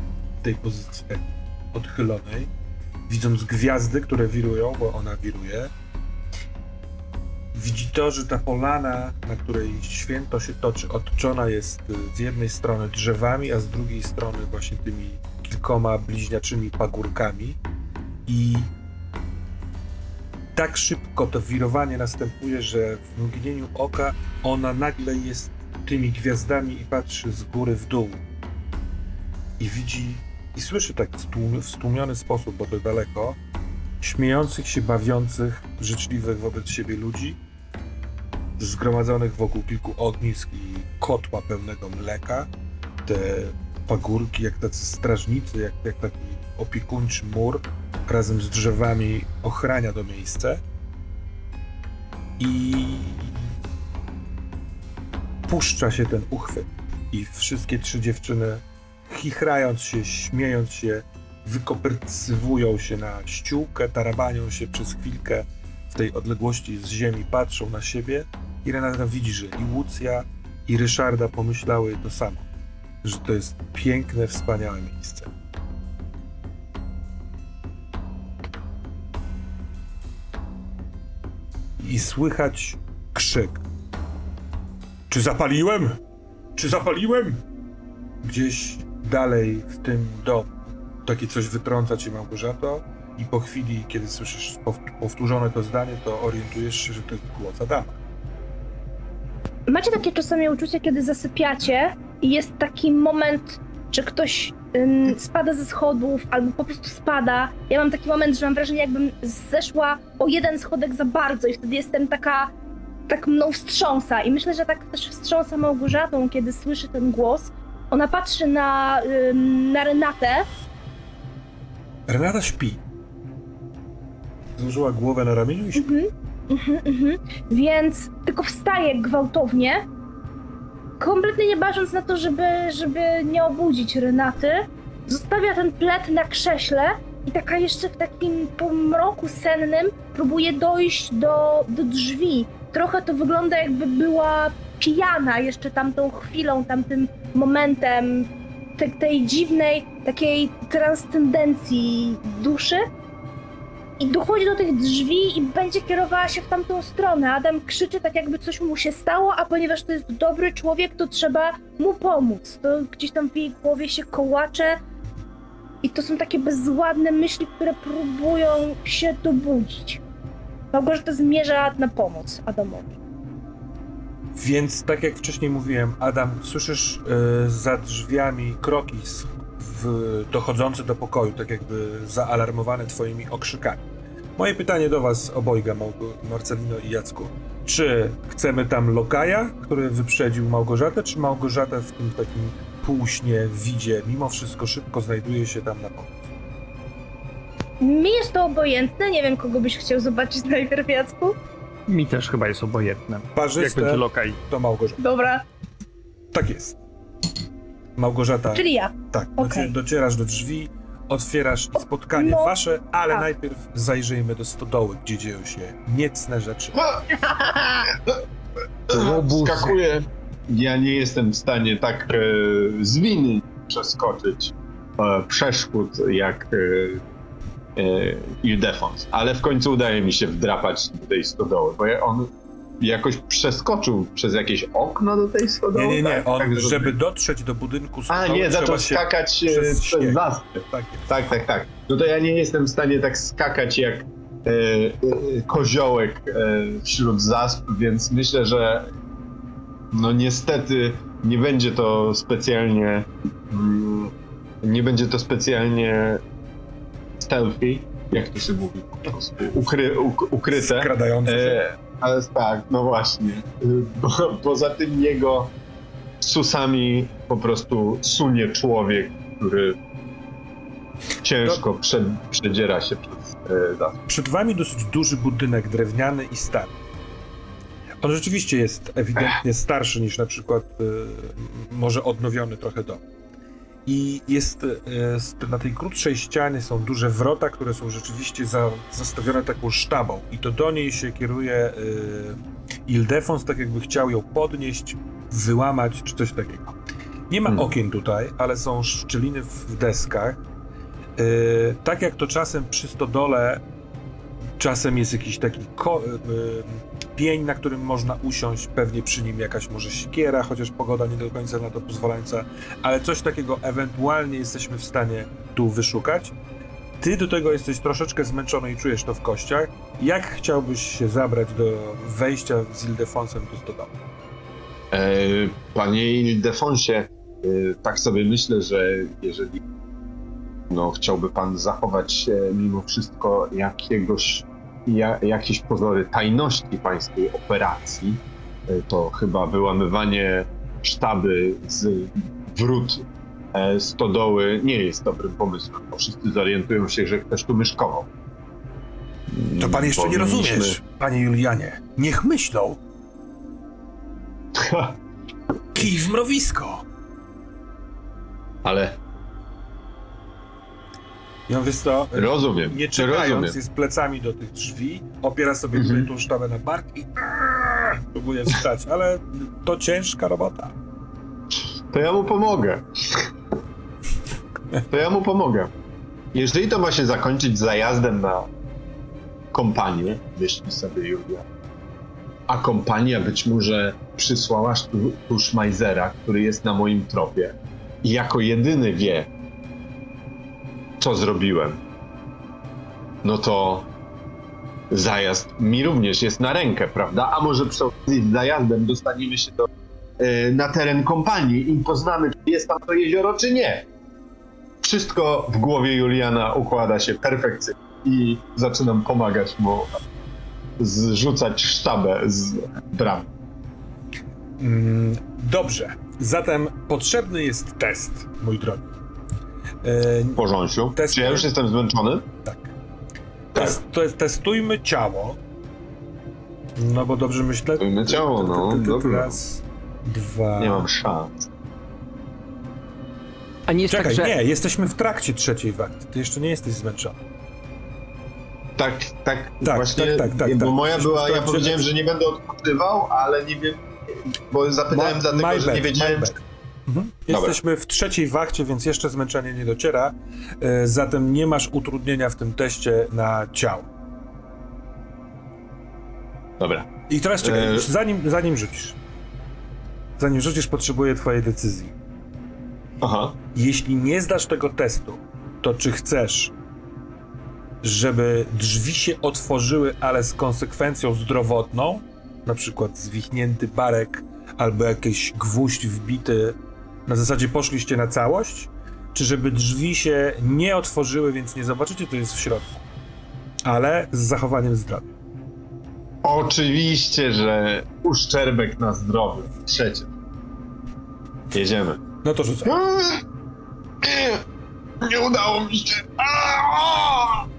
Speaker 1: tej pozycji odchylonej, widząc gwiazdy, które wirują, bo ona wiruje. Widzi to, że ta polana, na której święto się toczy, otoczona jest y, z jednej strony drzewami, a z drugiej strony właśnie tymi kilkoma bliźniaczymi pagórkami. I tak szybko to wirowanie następuje, że w mgnieniu oka ona nagle jest tymi gwiazdami i patrzy z góry w dół. I widzi i słyszy tak w stłum- w stłumiony sposób, bo to daleko, śmiejących się, bawiących, życzliwych wobec siebie ludzi, zgromadzonych wokół kilku ognisk i kotła pełnego mleka. Te pagórki, jak tacy strażnicy, jak, jak taki opiekuńczy mur, razem z drzewami ochrania to miejsce. I puszcza się ten uchwyt. I wszystkie trzy dziewczyny, chichrając się, śmiejąc się, wykoprycywują się na ściółkę, tarabanią się przez chwilkę tej odległości z ziemi, patrzą na siebie i Renata widzi, że i Łucja, i Ryszarda pomyślały to samo, że to jest piękne, wspaniałe miejsce. I słychać krzyk. Czy zapaliłem? Czy zapaliłem? Gdzieś dalej w tym domu takie coś wytrąca cię Małgorzato i po chwili, kiedy słyszysz pow- powtórzone to zdanie, to orientujesz się, że to jest głos Adama.
Speaker 4: Macie takie czasami uczucie, kiedy zasypiacie i jest taki moment, że ktoś ym, spada ze schodów albo po prostu spada. Ja mam taki moment, że mam wrażenie, jakbym zeszła o jeden schodek za bardzo i wtedy jestem taka, tak mną wstrząsa. I myślę, że tak też wstrząsa Małgorzatą, kiedy słyszy ten głos. Ona patrzy na, ym, na Renatę
Speaker 1: Renata śpi. Złożyła głowę na ramieniu i śpi.
Speaker 4: Mhm, mhm, mhm. Więc tylko wstaje gwałtownie, kompletnie nie bacząc na to, żeby, żeby nie obudzić Renaty. Zostawia ten plet na krześle i taka jeszcze w takim pomroku sennym próbuje dojść do, do drzwi. Trochę to wygląda jakby była pijana jeszcze tamtą chwilą, tamtym momentem te, tej dziwnej, takiej transcendencji duszy. I dochodzi do tych drzwi i będzie kierowała się w tamtą stronę. Adam krzyczy tak, jakby coś mu się stało, a ponieważ to jest dobry człowiek, to trzeba mu pomóc. To gdzieś tam w jej głowie się kołacze. I to są takie bezładne myśli, które próbują się dobudzić. Małgorzata zmierza na pomoc Adamowi.
Speaker 1: Więc tak jak wcześniej mówiłem, Adam, słyszysz e, za drzwiami kroki w, dochodzące do pokoju, tak jakby zaalarmowane twoimi okrzykami. Moje pytanie do was obojga, Marcelino i Jacku. Czy chcemy tam lokaja, który wyprzedził Małgorzatę, czy Małgorzata w tym takim półśnie, widzie, mimo wszystko szybko znajduje się tam na pomoc?
Speaker 4: Mi jest to obojętne, nie wiem kogo byś chciał zobaczyć najpierw, Jacku.
Speaker 3: Mi też chyba jest obojętne. Jak
Speaker 1: Parzyste
Speaker 3: będzie lokaj.
Speaker 1: to Małgorzata.
Speaker 4: Dobra,
Speaker 1: Tak jest. Małgorzata
Speaker 4: czyli ja.
Speaker 1: Tak, docie- docierasz do drzwi, otwierasz i spotkanie
Speaker 4: No,
Speaker 1: wasze, ale
Speaker 4: tak.
Speaker 1: najpierw zajrzyjmy do stodoły, gdzie dzieją się niecne rzeczy.
Speaker 3: Łobuzy.
Speaker 2: Skakuję. Ja nie jestem w stanie tak e, z winy przeskoczyć e, przeszkód jak e, e, Ildefons, ale w końcu udaje mi się wdrapać do tej stodoły, bo ja, on jakoś przeskoczył przez jakieś okno do tej stodoły.
Speaker 1: Nie, nie, nie, on,
Speaker 2: Tak,
Speaker 1: żeby dotrzeć do budynku
Speaker 2: A
Speaker 1: stodoły,
Speaker 2: nie,
Speaker 1: trzeba
Speaker 2: zaczął skakać e,
Speaker 1: przez
Speaker 2: przez.
Speaker 1: Tak.
Speaker 2: Tak, tak, tak. No to ja nie jestem w stanie tak skakać jak e, e, koziołek e, wśród zasp, więc myślę, że no niestety nie będzie to specjalnie mm, nie będzie to specjalnie stealthy, jak to się mówi po prostu, ukry, uk, ukryte.
Speaker 1: Skradający się.
Speaker 2: E, ale tak, no właśnie. Bo, poza tym jego susami po prostu sunie człowiek, który ciężko prze, przedziera się przez e, las.
Speaker 1: Przed wami dosyć duży budynek drewniany i stary. On rzeczywiście jest ewidentnie starszy niż na przykład y, może odnowiony trochę dom. I jest y, st- na tej krótszej ścianie są duże wrota, które są rzeczywiście za, zastawione taką sztabą. I to do niej się kieruje y, Ildefons, tak jakby chciał ją podnieść, wyłamać czy coś takiego. Nie ma
Speaker 2: Hmm.
Speaker 1: okien tutaj, ale są szczeliny w deskach. Y, tak jak to czasem przy stodole Czasem jest jakiś taki ko- y, pień, na którym można usiąść, pewnie przy nim jakaś może siekiera, chociaż pogoda nie do końca na to pozwalająca, ale coś takiego ewentualnie jesteśmy w stanie tu wyszukać. ty do tego jesteś troszeczkę zmęczony i czujesz to w kościach. Jak chciałbyś się zabrać do wejścia z Ildefonsem do stodoły?
Speaker 2: E, Panie Ildefonsie, e, tak sobie myślę, że jeżeli no, chciałby pan zachować e, mimo wszystko jakiegoś, ja, jakieś pozory tajności pańskiej operacji, e, to chyba wyłamywanie sztaby z wrót e, stodoły nie jest dobrym pomysłem, bo wszyscy zorientują się, że ktoś tu myszkował.
Speaker 1: To pan jeszcze nie rozumiesz, panie Julianie. Niech myślą. Kij w mrowisko.
Speaker 2: Ale
Speaker 1: Ja wiesz co,
Speaker 2: rozumiem,
Speaker 1: nie czekając,
Speaker 2: rozumiem.
Speaker 1: jest plecami do tych drzwi, opiera sobie
Speaker 2: Mhm.
Speaker 1: tutaj tą sztabę na bark i próbuje wstać, ale to ciężka robota.
Speaker 2: To ja mu pomogę. To ja mu pomogę. Jeżeli to ma się zakończyć zajazdem na kompanię, myśli sobie Julia, a kompania być może przysłała tu, tu Schmeizera, który jest na moim tropie i jako jedyny wie, co zrobiłem, no to zajazd mi również jest na rękę, prawda? A może przy okazji z zajazdem dostaniemy się do e, na teren kompanii i poznamy, czy jest tam to jezioro, czy nie. Wszystko w głowie Juliana układa się perfekcyjnie i zaczynam pomagać mu zrzucać sztabę z bram.
Speaker 1: Mm, Dobrze, zatem potrzebny jest test, mój drogi. E,
Speaker 2: Porząsiu.
Speaker 1: Test-
Speaker 2: Czy ja już jestem zmęczony?
Speaker 1: Tak. Test, to jest, testujmy ciało. No bo dobrze myślę.
Speaker 2: Testujmy ciało, no,
Speaker 1: Ty- ty- ty-
Speaker 2: dobra.
Speaker 1: Raz, dwa.
Speaker 2: Nie mam szans.
Speaker 3: A nie jest
Speaker 1: Czekaj,
Speaker 3: tak, że...
Speaker 1: nie, jesteśmy w trakcie trzeciej wakty. Ty jeszcze nie jesteś zmęczony.
Speaker 2: Tak, tak,
Speaker 1: Tak,
Speaker 2: właśnie,
Speaker 1: tak, tak, tak,
Speaker 2: bo
Speaker 1: tak.
Speaker 2: moja była,
Speaker 1: w
Speaker 2: ja powiedziałem, że nie będę odpoczywał, ale nie wiem, bo zapytałem
Speaker 1: Ma-
Speaker 2: dlatego,
Speaker 1: my
Speaker 2: że nie
Speaker 1: bad,
Speaker 2: wiedziałem,
Speaker 1: my
Speaker 2: czy...
Speaker 1: Mhm. Jesteśmy w trzeciej wachcie, więc jeszcze zmęczenie nie dociera. E, Zatem nie masz utrudnienia w tym teście na ciało.
Speaker 2: Dobra.
Speaker 1: I teraz czekaj,
Speaker 2: E-
Speaker 1: zanim, zanim rzucisz. Zanim rzucisz, potrzebuję twojej decyzji.
Speaker 2: Aha.
Speaker 1: Jeśli nie zdasz tego testu, to czy chcesz, żeby drzwi się otworzyły, ale z konsekwencją zdrowotną, na przykład zwichnięty barek albo jakiś gwóźdź wbity, na zasadzie poszliście na całość, czy żeby drzwi się nie otworzyły, więc nie zobaczycie, co jest w środku, ale z zachowaniem zdrowia.
Speaker 2: Oczywiście, że uszczerbek na zdrowiu. Trzecie. Jedziemy.
Speaker 1: No to rzucaj.
Speaker 2: Nie, nie udało mi się.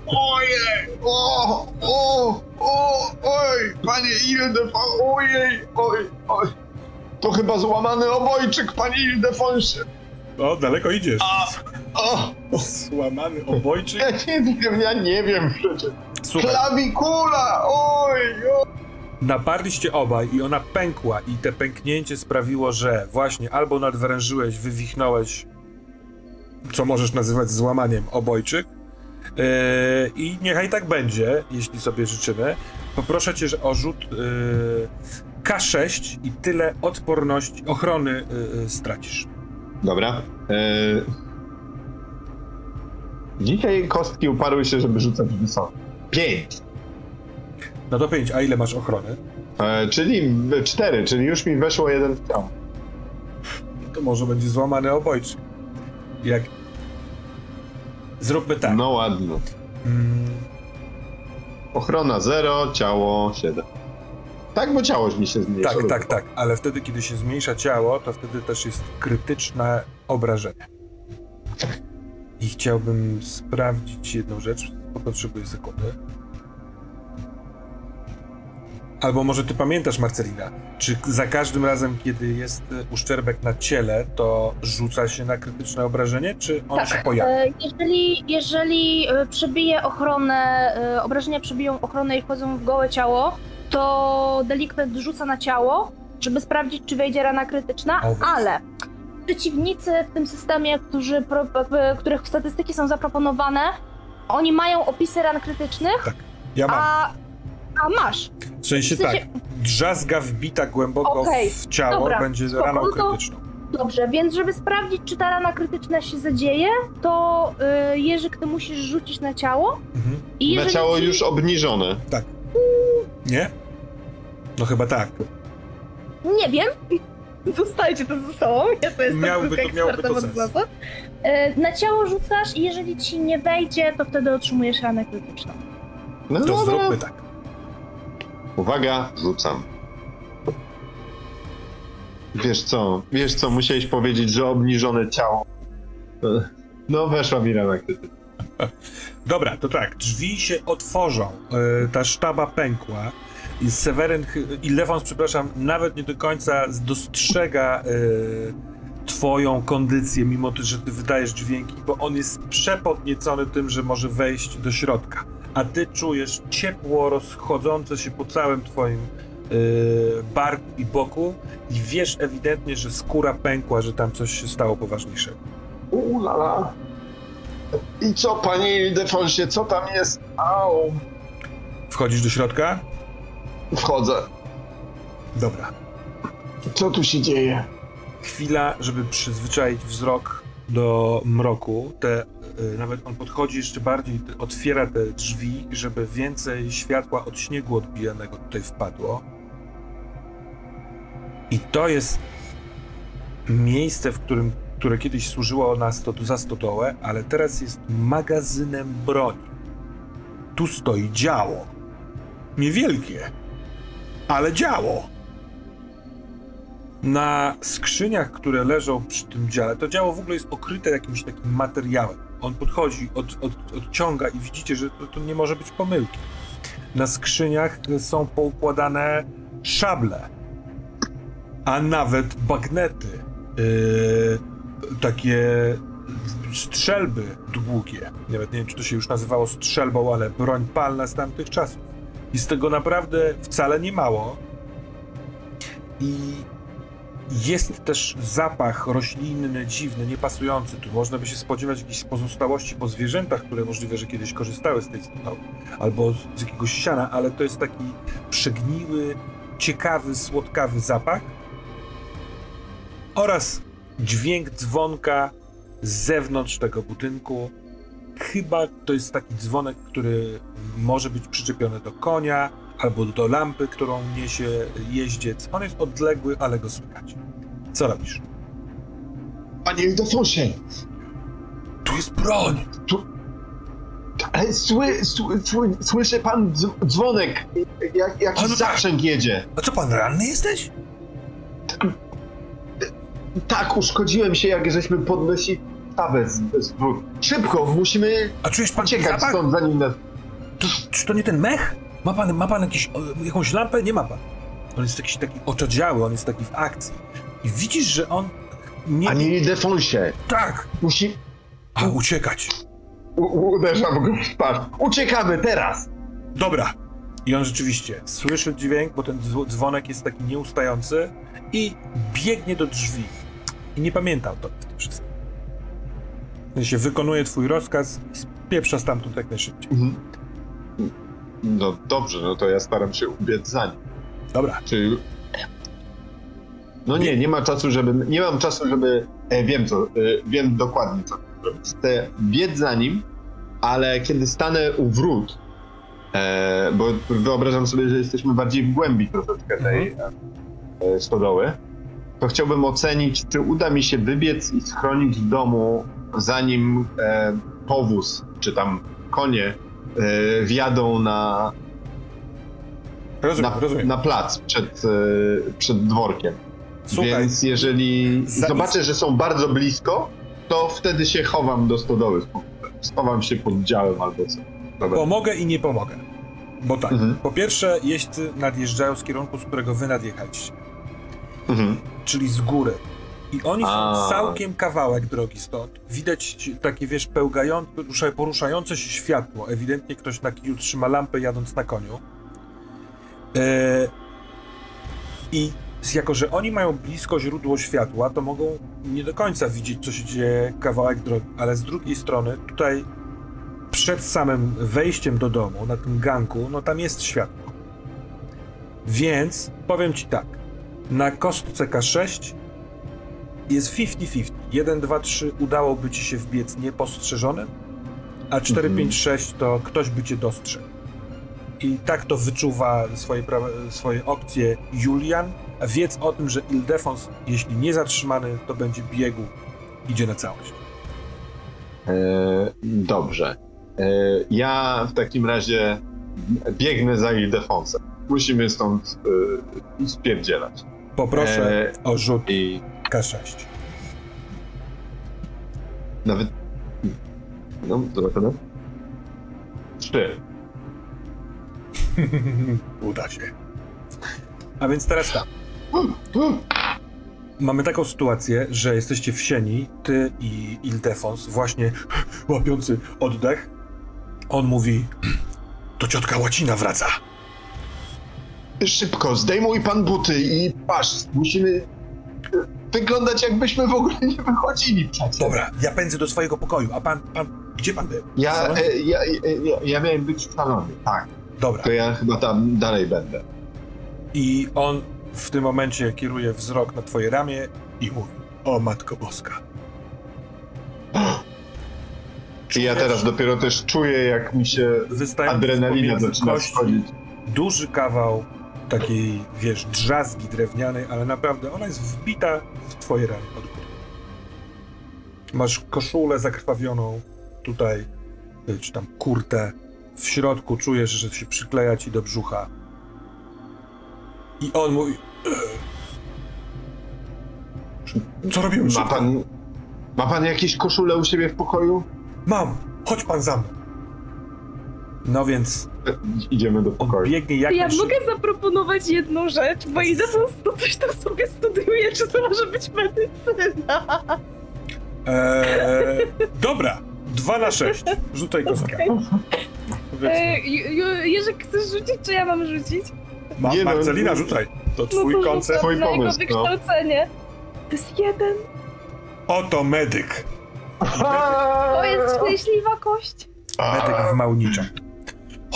Speaker 2: Ojej! O! O! O! Oj! Panie Ildefonsie! Ojej! Oj! Oj! To chyba złamany obojczyk, panie Ildefonsie!
Speaker 1: O, daleko idziesz.
Speaker 2: A! O!
Speaker 1: Złamany obojczyk.
Speaker 2: Ja nie wiem, ja nie wiem przecież.
Speaker 1: Słuchaj,
Speaker 2: Klawikula! Oj! oj.
Speaker 1: naparliście obaj i ona pękła i te pęknięcie sprawiło, że właśnie albo nadwrężyłeś, wywichnąłeś, co możesz nazywać złamaniem obojczyk yy, i niechaj tak będzie, jeśli sobie życzymy. Poproszę cię że o rzut yy, K6 i tyle odporności, ochrony yy, stracisz.
Speaker 2: Dobra. Eee... Dzisiaj kostki uparły się, żeby rzucać wysoko. Pięć.
Speaker 1: No to 5, a ile masz ochrony?
Speaker 2: E, czyli w- cztery, czyli już mi weszło jeden w ciało.
Speaker 1: To może będzie złamany obojczyk. Jak... Zróbmy tak.
Speaker 2: No ładno.
Speaker 1: Mm,
Speaker 2: Ochrona 0, ciało 7. Tak, bo ciało mi się zmniejsza.
Speaker 1: Tak, tak, tak, ale wtedy, kiedy się zmniejsza ciało, to wtedy też jest krytyczne obrażenie. I chciałbym sprawdzić jedną rzecz, bo potrzebuję sekundy. Albo może ty pamiętasz, Marcelina, czy za każdym razem, kiedy jest uszczerbek na ciele, to rzuca się na krytyczne obrażenie, czy on
Speaker 4: Tak,
Speaker 1: się pojawia?
Speaker 4: E, Jeżeli, jeżeli e, przebije ochronę, e, obrażenia przebiją ochronę i wchodzą w gołe ciało, to delikwent rzuca na ciało, żeby sprawdzić, czy wejdzie rana krytyczna,
Speaker 1: O, właśnie.
Speaker 4: ale przeciwnicy w tym systemie, którzy, których statystyki są zaproponowane, oni mają opisy ran krytycznych,
Speaker 1: Ja mam.
Speaker 4: a, a masz.
Speaker 1: W sensie
Speaker 4: w sensie-
Speaker 1: tak, drzazga wbita głęboko
Speaker 4: Okej,
Speaker 1: w ciało
Speaker 4: dobra,
Speaker 1: będzie
Speaker 4: spoko,
Speaker 1: raną
Speaker 4: no to-
Speaker 1: krytyczną.
Speaker 4: Dobrze, więc żeby sprawdzić, czy ta rana krytyczna się zadzieje, to y, Jerzyk, ty musisz rzucić na ciało.
Speaker 1: Mhm.
Speaker 4: I
Speaker 2: Na ciało
Speaker 4: ci...
Speaker 2: już obniżone.
Speaker 1: Nie? No chyba tak.
Speaker 4: Nie wiem. Zostajcie to ze sobą. Ja to jestem
Speaker 1: Miałby
Speaker 4: tylko
Speaker 1: to- miałby
Speaker 4: ekspertem
Speaker 1: to
Speaker 4: od
Speaker 1: sens.
Speaker 4: zasad. Y, Na ciało rzucasz i jeżeli ci nie wejdzie, to wtedy otrzymujesz ranę krytyczną.
Speaker 2: No
Speaker 1: To
Speaker 2: dobra.
Speaker 1: zróbmy tak.
Speaker 2: Uwaga, rzucam. Wiesz co, wiesz co, musiałeś powiedzieć, że obniżone ciało. No weszła mi rana krytyczna.
Speaker 1: Dobra, to tak. Drzwi się otworzą. E, ta sztaba pękła. I Seweryn, i Lewons, przepraszam, nawet nie do końca dostrzega e, twoją kondycję, mimo to, że ty wydajesz dźwięki, bo on jest przepodniecony tym, że może wejść do środka. A ty czujesz ciepło rozchodzące się po całym twoim e, barku i boku i wiesz ewidentnie, że skóra pękła, że tam coś się stało poważniejszego.
Speaker 2: Ulala. I co, panie Ildefonsie, co tam jest? Au.
Speaker 1: Wchodzisz do środka?
Speaker 2: Wchodzę.
Speaker 1: Dobra.
Speaker 2: Co tu się dzieje?
Speaker 1: chwila, żeby przyzwyczaić wzrok do mroku. Te, y, nawet on podchodzi jeszcze bardziej, otwiera te drzwi, żeby więcej światła od śniegu odbijanego tutaj wpadło. I to jest miejsce, w którym, które kiedyś służyło na sto, za stodołę, ale teraz jest magazynem broni. Tu stoi działo. Niewielkie, ale działo na skrzyniach, które leżą przy tym dziale, to działo w ogóle jest pokryte jakimś takim materiałem. On podchodzi, od, od, odciąga i widzicie, że to, to nie może być pomyłki. Na skrzyniach są poukładane szable, a nawet bagnety, yy, takie strzelby długie. Nawet nie wiem, czy to się już nazywało strzelbą, ale broń palna z tamtych czasów. I z tego naprawdę wcale nie mało. I jest też zapach roślinny, dziwny, niepasujący. Tu można by się spodziewać jakichś pozostałości po zwierzętach, które możliwe, że kiedyś korzystały z tej stodoły, albo z, z jakiegoś siana, ale to jest taki przegniły, ciekawy, słodkawy zapach. Oraz dźwięk dzwonka z zewnątrz tego budynku. Chyba to jest taki dzwonek, który może być przyczepiony do konia, albo do lampy, którą niesie jeździec. On jest odległy, ale go słychać. Co robisz?
Speaker 2: Panie Ildefonsie,
Speaker 1: Tu jest broń!
Speaker 2: ale sły, sły, sły, słyszy pan dz- dzwonek, jak, jak
Speaker 1: A no tak.
Speaker 2: zaprzęg jedzie.
Speaker 1: A co, pan ranny jesteś?
Speaker 2: Tak, uszkodziłem się, jak żeśmy podnosili stawę z, z wód. Szybko, musimy
Speaker 1: A czujesz pan
Speaker 2: uciekać
Speaker 1: zapach?
Speaker 2: stąd, zanim nas...
Speaker 1: To, czy to nie ten mech? Ma pan, ma pan jakiś, jakąś lampę? Nie ma pan. On jest jakiś taki oczadziały, on jest taki w akcji. I widzisz, że on nie...
Speaker 2: Panie Ildefonsie,
Speaker 1: Tak!
Speaker 2: musi...
Speaker 1: A, uciekać.
Speaker 2: U, uderzam go w twarz. Uciekamy teraz!
Speaker 1: Dobra. I on rzeczywiście słyszy dźwięk, bo ten dzw- dzwonek jest taki nieustający i biegnie do drzwi. I nie pamięta o tobie w tym wszystkim. Sensie wykonuje twój rozkaz i spieprza stamtąd jak najszybciej.
Speaker 2: Mhm. No dobrze, no to ja staram się ubiec za nim.
Speaker 1: Dobra.
Speaker 2: Czy... No nie, nie ma czasu, żeby... Nie mam czasu, żeby... E, wiem co, e, wiem dokładnie co zrobić. Chcę biec za nim, ale kiedy stanę u wrót, e, bo wyobrażam sobie, że jesteśmy bardziej w głębi troszeczkę tej e, stodoły, to chciałbym ocenić, czy uda mi się wybiec i schronić w domu, zanim e, powóz, czy tam konie e, wjadą na,
Speaker 1: Rozumiem,
Speaker 2: na,
Speaker 1: rozumiem.
Speaker 2: na plac przed, e, przed dworkiem.
Speaker 1: Słuchaj,
Speaker 2: Więc jeżeli zobaczę, że są bardzo blisko, to wtedy się chowam do stodoły. Schowam się pod działem albo co. Dobra.
Speaker 1: pomogę i nie pomogę. Bo tak,
Speaker 2: Mhm.
Speaker 1: po pierwsze jeźdźcy nadjeżdżają z kierunku, z którego wy nadjechaliście.
Speaker 2: Mhm.
Speaker 1: Czyli z góry. I oni są
Speaker 2: A.
Speaker 1: całkiem kawałek drogi stąd. Widać takie, wiesz, pełgające, rusza- poruszające się światło. Ewidentnie ktoś na kiju trzyma lampę jadąc na koniu. E... I jako, że oni mają blisko źródło światła, to mogą nie do końca widzieć, co się dzieje kawałek drogi. Ale z drugiej strony, tutaj przed samym wejściem do domu, na tym ganku, no tam jest światło. Więc powiem ci tak. Na kostce K6 jest 50-50. 1, 2, 3 udałoby ci się wbiec niepostrzeżonym, a 4,
Speaker 2: Mhm.
Speaker 1: 5, 6 to ktoś by cię dostrzegł. I tak to wyczuwa swoje, swoje opcje Julian. Wiedz o tym, że Ildefons, jeśli nie zatrzymany, to będzie biegł, idzie na całość.
Speaker 2: E, dobrze. E, ja w takim razie biegnę za Ildefonsem. Musimy stąd e, spierdzielać.
Speaker 1: Poproszę
Speaker 2: E,
Speaker 1: o rzut
Speaker 2: I
Speaker 1: K6.
Speaker 2: nawet... No, zobaczymy. Trzy.
Speaker 1: Uda się. A więc teraz tak. Mamy taką sytuację, że jesteście w sieni, ty i Ildefons, właśnie łapiący oddech. On mówi, to ciotka Łacina wraca.
Speaker 2: Szybko, zdejmuj pan buty i patrz, musimy wyglądać jakbyśmy w ogóle nie wychodzili przecież.
Speaker 1: Dobra, ja pędzę do swojego pokoju, a pan, pan, gdzie pan był?
Speaker 2: Ja, e, ja, ja, ja miałem być w salonie, tak.
Speaker 1: Dobra.
Speaker 2: To ja chyba tam dalej będę.
Speaker 1: I on w tym momencie kieruje wzrok na twoje ramię i mówi, o Matko Boska.
Speaker 2: I ja teraz dopiero też czuję, jak mi się adrenalina zaczyna schodzić.
Speaker 1: duży kawał takiej, wiesz, drzazgi drewnianej, ale naprawdę ona jest wbita w twoje rany od góry. Masz koszulę zakrwawioną tutaj, czy tam kurtę. W środku czujesz, że się przykleja ci do brzucha. I on mówi... "E, Co robimy?
Speaker 2: Ma pan, ma pan jakieś koszule u siebie w pokoju?
Speaker 1: Mam! Chodź pan za mną! No więc
Speaker 2: Idziemy do pokoju.
Speaker 1: biegnie jak
Speaker 4: Ja mogę zaproponować jedną rzecz, bo Ildefons to coś tam sobie studiuje, czy to może być medycyna.
Speaker 1: Eee, dobra, 2 na 6. Rzucaj kostkę. Powiedzmy.
Speaker 4: E, Ju- Ju- Jerzyk, chcesz rzucić, czy ja mam rzucić?
Speaker 1: Ma,
Speaker 2: nie no,
Speaker 1: Marcelina,
Speaker 2: no.
Speaker 1: rzucaj. To
Speaker 4: No
Speaker 1: twój
Speaker 4: to
Speaker 1: koncept.
Speaker 2: twój pomysł, no.
Speaker 4: wykształcenie. To jest jeden.
Speaker 1: Oto medyk.
Speaker 4: To jest szczęśliwa kość.
Speaker 1: Medyk w małniczach.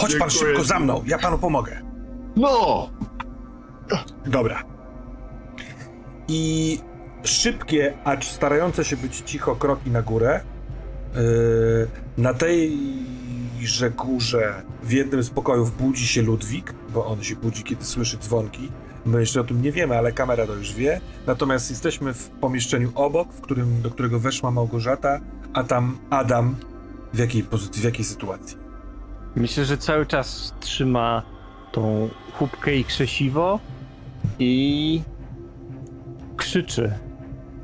Speaker 1: Chodź pan szybko za mną, ja panu pomogę.
Speaker 2: No!
Speaker 1: Dobra. I szybkie, acz starające się być cicho kroki na górę. Yy, na tejże górze w jednym z pokojów budzi się Ludwik, bo on się budzi, kiedy słyszy dzwonki. My jeszcze o tym nie wiemy, ale kamera to już wie. Natomiast jesteśmy w pomieszczeniu obok, w którym, do którego weszła Małgorzata, a tam Adam. W jakiej pozycji, w jakiej sytuacji?
Speaker 3: Myślę, że cały czas trzyma tą chubkę i krzesiwo i krzyczy.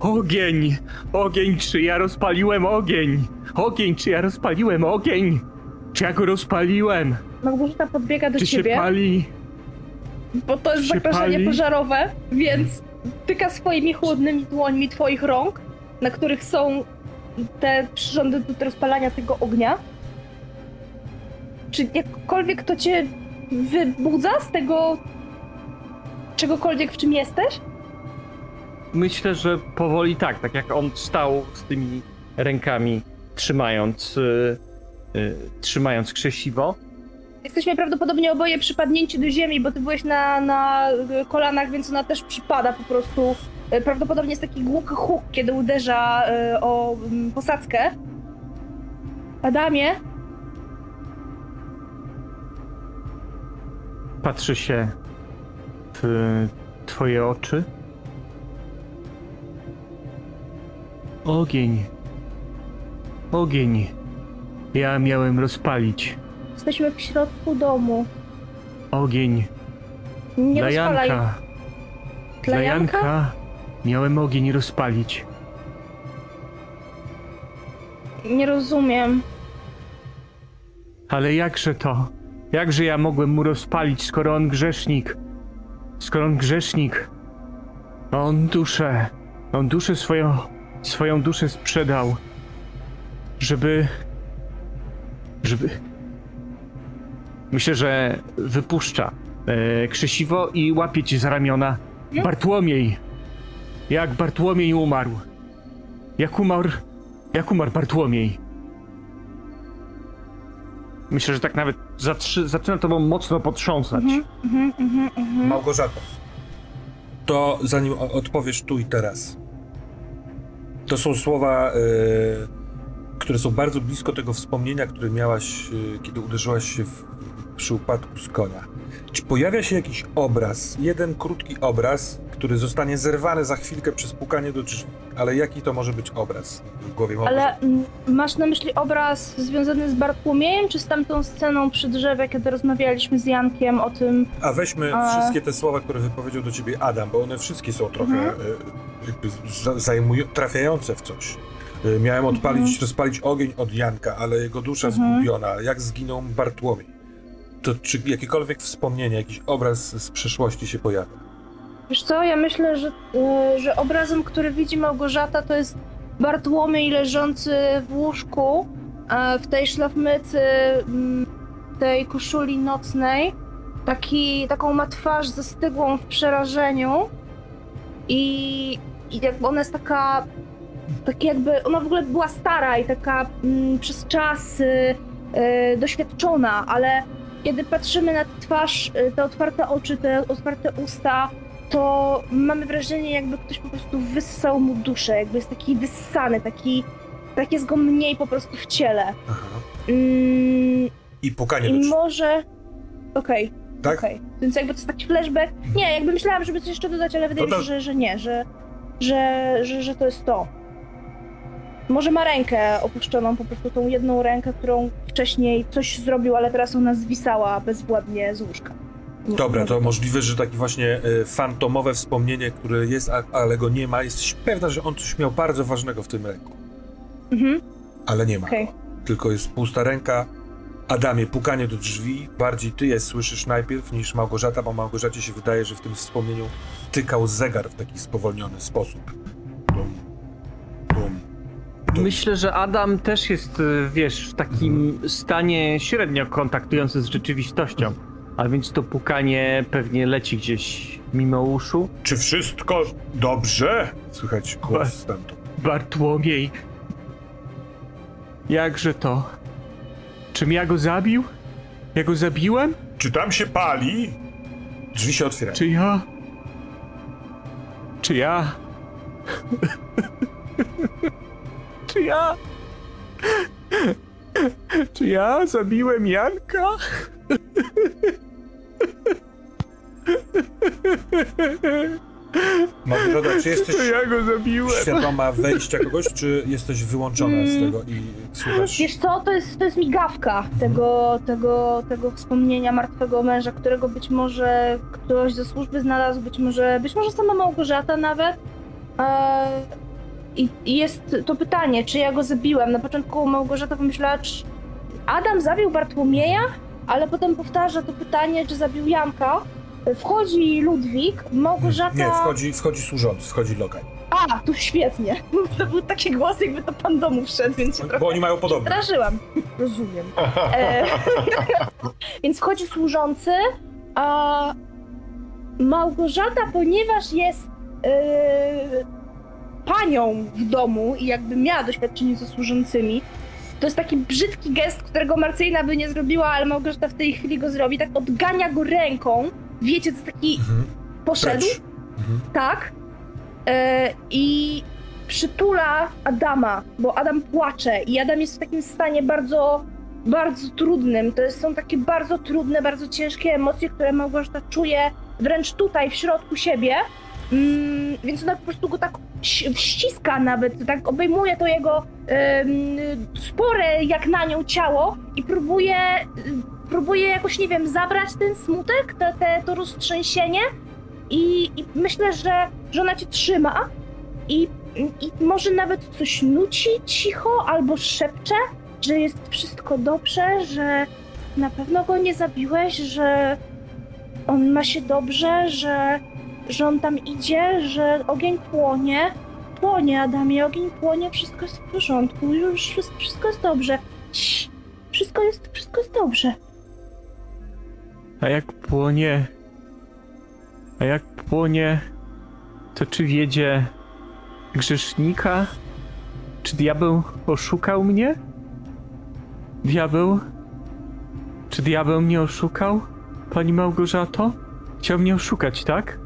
Speaker 3: Ogień! Ogień! Czy ja rozpaliłem ogień? Ogień! Czy ja rozpaliłem ogień? Czy ja go rozpaliłem?
Speaker 4: Małgorzata podbiega do
Speaker 3: Czy się
Speaker 4: ciebie,
Speaker 3: pali?
Speaker 4: bo to jest
Speaker 3: się
Speaker 4: zagrożenie pożarowe, więc tyka swoimi chłodnymi dłońmi twoich rąk, na których są te przyrządy do rozpalania tego ognia. Czy jakkolwiek to cię wybudza z tego czegokolwiek, w czym jesteś?
Speaker 3: Myślę, że powoli tak, tak jak on stał z tymi rękami, trzymając, y, y, trzymając krzesiwo.
Speaker 4: Jesteśmy prawdopodobnie oboje przypadnięci do ziemi, bo ty byłeś na, na kolanach, więc ona też przypada po prostu. E, Prawdopodobnie jest taki głuchy huk, kiedy uderza e, o mm, posadzkę. Adamie,
Speaker 3: Patrzy się w twoje oczy. Ogień. Ogień. Ja miałem rozpalić.
Speaker 4: jesteśmy w środku domu.
Speaker 3: Ogień.
Speaker 4: Nie
Speaker 3: Dla
Speaker 4: rozpalaj.
Speaker 3: Janka.
Speaker 4: Dla Janka?
Speaker 3: miałem ogień rozpalić.
Speaker 4: Nie rozumiem.
Speaker 3: Ale jakże to? Jakże ja mogłem mu rozpalić, skoro on grzesznik? Skoro on grzesznik? On duszę, on duszę swoją, swoją duszę sprzedał, żeby, żeby... Myślę, że wypuszcza e, krzesiwo i łapie ci za ramiona. Bartłomiej! Jak Bartłomiej umarł? Jak umarł, jak umarł Bartłomiej? Myślę, że tak nawet zatrzy, zaczyna tobą mocno potrząsać.
Speaker 4: Mhm, mhm, mhm, mhm.
Speaker 1: Małgorzato, to zanim o- odpowiesz tu i teraz. To są słowa, e, które są bardzo blisko tego wspomnienia, które miałaś, e, kiedy uderzyłaś się w, przy upadku z konia. Czy pojawia się jakiś obraz, jeden krótki obraz, który zostanie zerwany za chwilkę przez pukanie do drzwi? Ale jaki to może być obraz w głowie Małgorzaty?
Speaker 4: Ale mm, masz na myśli obraz związany z Bartłomiejem, czy z tamtą sceną przy drzewie, kiedy rozmawialiśmy z Jankiem o tym...
Speaker 1: A weźmy
Speaker 4: A-
Speaker 1: wszystkie te słowa, które wypowiedział do ciebie Adam, bo one wszystkie są trochę
Speaker 4: Mhm.
Speaker 1: e, zajmują, trafiające w coś. E, Miałem odpalić,
Speaker 4: Mhm.
Speaker 1: rozpalić ogień od Janka, ale jego dusza
Speaker 4: Mhm.
Speaker 1: zgubiona. Jak zginął Bartłomiej? To czy jakiekolwiek wspomnienie, jakiś obraz z przeszłości się pojawia?
Speaker 4: Wiesz co, ja myślę, że, y, że obrazem, który widzi Małgorzata, to jest Bartłomiej leżący w łóżku, e, w tej szlafmycy, mm, tej koszuli nocnej. Taki, taką ma twarz zastygłą w przerażeniu i, i jakby ona jest taka, tak jakby, ona w ogóle była stara i taka mm, przez czas y, y, doświadczona, ale kiedy patrzymy na twarz, y, te otwarte oczy, te otwarte usta, to mamy wrażenie, jakby ktoś po prostu wyssał mu duszę, jakby jest taki wyssany, taki, tak jest go mniej po prostu w ciele. Mm,
Speaker 1: I pukanie
Speaker 4: I może... Okej,
Speaker 1: tak?
Speaker 4: okej. Więc jakby to jest taki flashback. Nie, jakby myślałam, żeby coś jeszcze dodać, ale wydaje mi się,
Speaker 1: to-
Speaker 4: że, że nie, że, że, że, że to jest to. Może ma rękę opuszczoną, po prostu tą jedną rękę, którą wcześniej coś zrobił, ale teraz ona zwisała bezwładnie z łóżka.
Speaker 1: Dobra, to możliwe, że takie właśnie e, fantomowe wspomnienie, które jest, ale go nie ma, jesteś pewna, że on coś miał bardzo ważnego w tym ręku,
Speaker 4: Mhm,
Speaker 1: ale nie ma go. Tylko jest pusta ręka. Adamie, pukanie do drzwi, bardziej ty je słyszysz najpierw niż Małgorzata, bo Małgorzacie się wydaje, że w tym wspomnieniu tykał zegar w taki spowolniony sposób. Dum, dum, dum.
Speaker 3: Myślę, że Adam też jest, y, wiesz, w takim stanie średnio kontaktujący z rzeczywistością. A więc to pukanie pewnie leci gdzieś mimo uszu.
Speaker 1: Czy wszystko dobrze? Słychać głos stamtąd.
Speaker 3: Bartłomiej. Jakże to? Czym ja go zabił? Ja go zabiłem?
Speaker 1: Czy tam się pali? Drzwi się otwierają.
Speaker 3: Czy ja? Czy ja? Czy ja? Czy ja zabiłem Janka?
Speaker 1: Małgorzata, czy jesteś
Speaker 3: To ja go zabiłem?
Speaker 1: świadoma wejścia kogoś, czy jesteś wyłączona z tego i słuchasz?
Speaker 4: Wiesz co, to jest, to jest migawka tego, tego, tego wspomnienia martwego męża, którego być może ktoś ze służby znalazł, być może, być może sama Małgorzata nawet. Eee, I jest to pytanie, czy ja go zabiłem. Na początku Małgorzata pomyślała, czy Adam zabił Bartłomieja, ale potem powtarza to pytanie, czy zabił Janka. Wchodzi Ludwik, Małgorzata...
Speaker 1: Nie, wchodzi, wchodzi służący, wchodzi lokaj.
Speaker 4: A, to świetnie. To był taki głos, jakby to pan domu wszedł, więc się trochę
Speaker 1: Bo oni mają podobne.
Speaker 4: Straszyłam. Rozumiem. E, więc wchodzi służący, a Małgorzata, ponieważ jest e, panią w domu i jakby miała doświadczenie ze służącymi, to jest taki brzydki gest, którego Marcyjna by nie zrobiła, ale Małgorzata w tej chwili go zrobi. Tak odgania go ręką. Wiecie, to taki
Speaker 1: Mhm.
Speaker 4: poszedł.
Speaker 1: Mhm.
Speaker 4: Tak. E, I przytula Adama, bo Adam płacze i Adam jest w takim stanie bardzo, bardzo trudnym. To jest, są takie bardzo trudne, bardzo ciężkie emocje, które Małgorzata czuje wręcz tutaj, w środku siebie. Mm, więc ona po prostu go tak ściska nawet, tak obejmuje to jego em, spore jak na nią ciało i próbuje, y, próbuje jakoś, nie wiem, zabrać ten smutek, te, te, to roztrzęsienie i, i myślę, że, że ona cię trzyma i, i może nawet coś nuci cicho albo szepcze, że jest wszystko dobrze, że na pewno go nie zabiłeś, że on ma się dobrze, że, że on tam idzie, że ogień płonie. Płonie, Adamie, ogień płonie, wszystko jest w porządku, już wszystko, jest dobrze. Cii, Wszystko jest, wszystko jest dobrze.
Speaker 3: A jak płonie... A jak płonie... To czy wiedzie grzesznika? Czy diabeł oszukał mnie? Diabeł? Czy diabeł mnie oszukał? Pani Małgorzato? Chciał mnie oszukać, tak?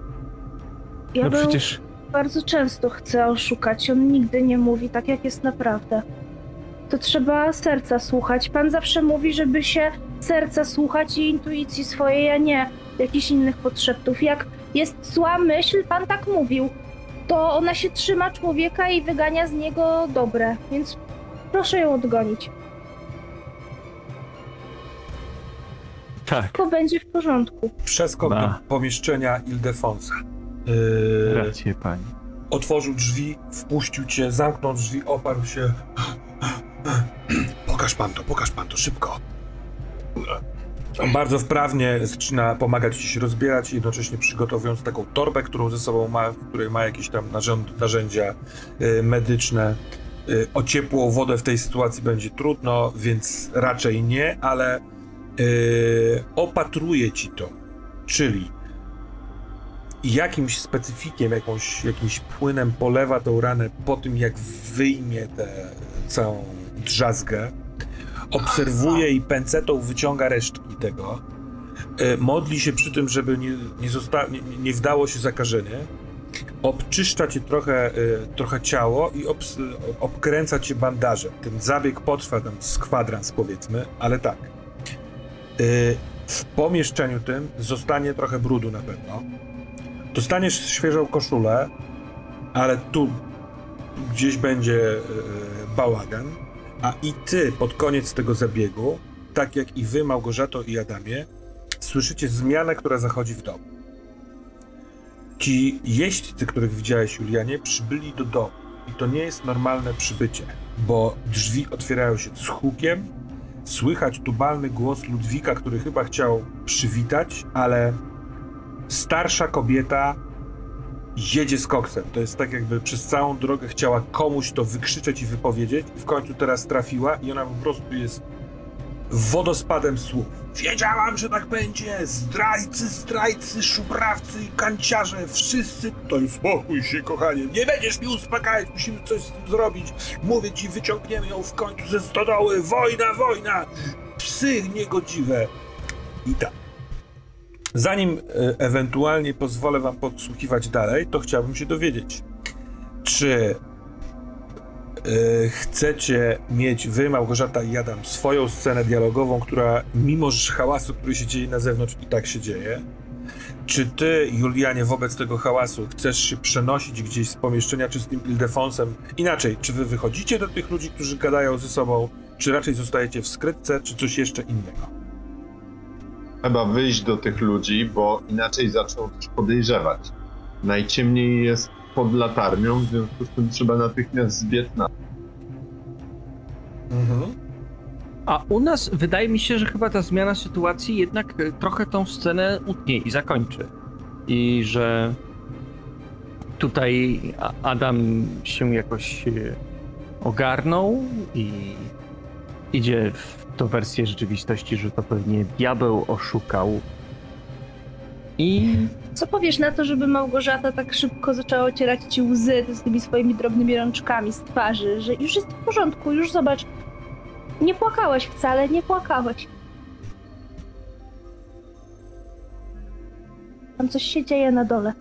Speaker 4: Ja
Speaker 3: no przecież...
Speaker 4: bardzo często chce oszukać. On nigdy nie mówi tak, jak jest naprawdę. To trzeba serca słuchać. Pan zawsze mówi, żeby się serca słuchać i intuicji swojej, a nie jakichś innych podszeptów. Jak jest zła myśl, pan tak mówił, to ona się trzyma człowieka i wygania z niego dobre, więc proszę ją odgonić.
Speaker 3: Tak,
Speaker 4: Wszystko będzie w porządku.
Speaker 1: Przeskok do pomieszczenia Ildefonsa. Yy,
Speaker 3: rację pani.
Speaker 1: otworzył drzwi, wpuścił cię, zamknął drzwi, oparł się. Pokaż pan to, pokaż pan to, szybko. On bardzo wprawnie zaczyna pomagać ci się rozbierać, jednocześnie przygotowując taką torbę, którą ze sobą ma, w której ma jakieś tam narzędzia y, medyczne. Y, o ciepłą wodę w tej sytuacji będzie trudno, więc raczej nie, ale y, opatruje ci to. Czyli jakimś specyfikiem, jakąś, jakimś płynem polewa tą ranę po tym, jak wyjmie tę całą drzazgę. Obserwuje i pęcetą wyciąga resztki tego. E, Modli się przy tym, żeby nie, nie, zosta- nie, nie wdało się zakażenie. Obczyszcza cię trochę, e, trochę ciało i obs- obkręca cię bandażem. Ten zabieg potrwa tam z kwadrans powiedzmy, ale tak. E, W pomieszczeniu tym zostanie trochę brudu na pewno. Dostaniesz świeżą koszulę, ale tu gdzieś będzie e, bałagan, a i ty pod koniec tego zabiegu, tak jak i wy, Małgorzato i Adamie, słyszycie zmianę, która zachodzi w domu. Ci jeźdźcy, których widziałeś, Julianie, przybyli do domu. I to nie jest normalne przybycie, bo drzwi otwierają się z hukiem, słychać tubalny głos Ludwika, który chyba chciał przywitać, ale starsza kobieta jedzie z koksem. To jest tak, jakby przez całą drogę chciała komuś to wykrzyczeć i wypowiedzieć, i w końcu teraz trafiła, i ona po prostu jest wodospadem słów. Wiedziałam, że tak będzie! Zdrajcy, zdrajcy, szubrawcy i kanciarze, wszyscy... To już spokój się, kochanie, nie będziesz mi uspokajać, musimy coś z tym zrobić. Mówię ci, wyciągniemy ją w końcu ze stodoły, wojna, wojna! Psy niegodziwe! I tak. Zanim e, ewentualnie pozwolę wam podsłuchiwać dalej, to chciałbym się dowiedzieć, czy e, chcecie mieć wy, Małgorzata i Adam, swoją scenę dialogową, która mimo hałasu, który się dzieje na zewnątrz i tak się dzieje, czy ty, Julianie, wobec tego hałasu chcesz się przenosić gdzieś z pomieszczenia czy z tym Ildefonsem? Inaczej, czy wy wychodzicie do tych ludzi, którzy gadają ze sobą, czy raczej zostajecie w skrytce, czy coś jeszcze innego?
Speaker 2: Trzeba wyjść do tych ludzi, bo inaczej zaczną coś podejrzewać. Najciemniej jest pod latarnią, w związku z tym trzeba natychmiast zbiec na.
Speaker 1: Mhm.
Speaker 3: A u nas wydaje mi się, że chyba ta zmiana sytuacji jednak e, trochę tą scenę utnie i zakończy. I że tutaj Adam się jakoś e, ogarnął i idzie w tą wersję rzeczywistości, że to pewnie diabeł oszukał. I
Speaker 4: Co powiesz na to, żeby Małgorzata tak szybko zaczęła ocierać ci łzy z tymi swoimi drobnymi rączkami z twarzy, że już jest w porządku, już zobacz. Nie płakałeś wcale, nie płakałeś. Tam coś się dzieje na dole.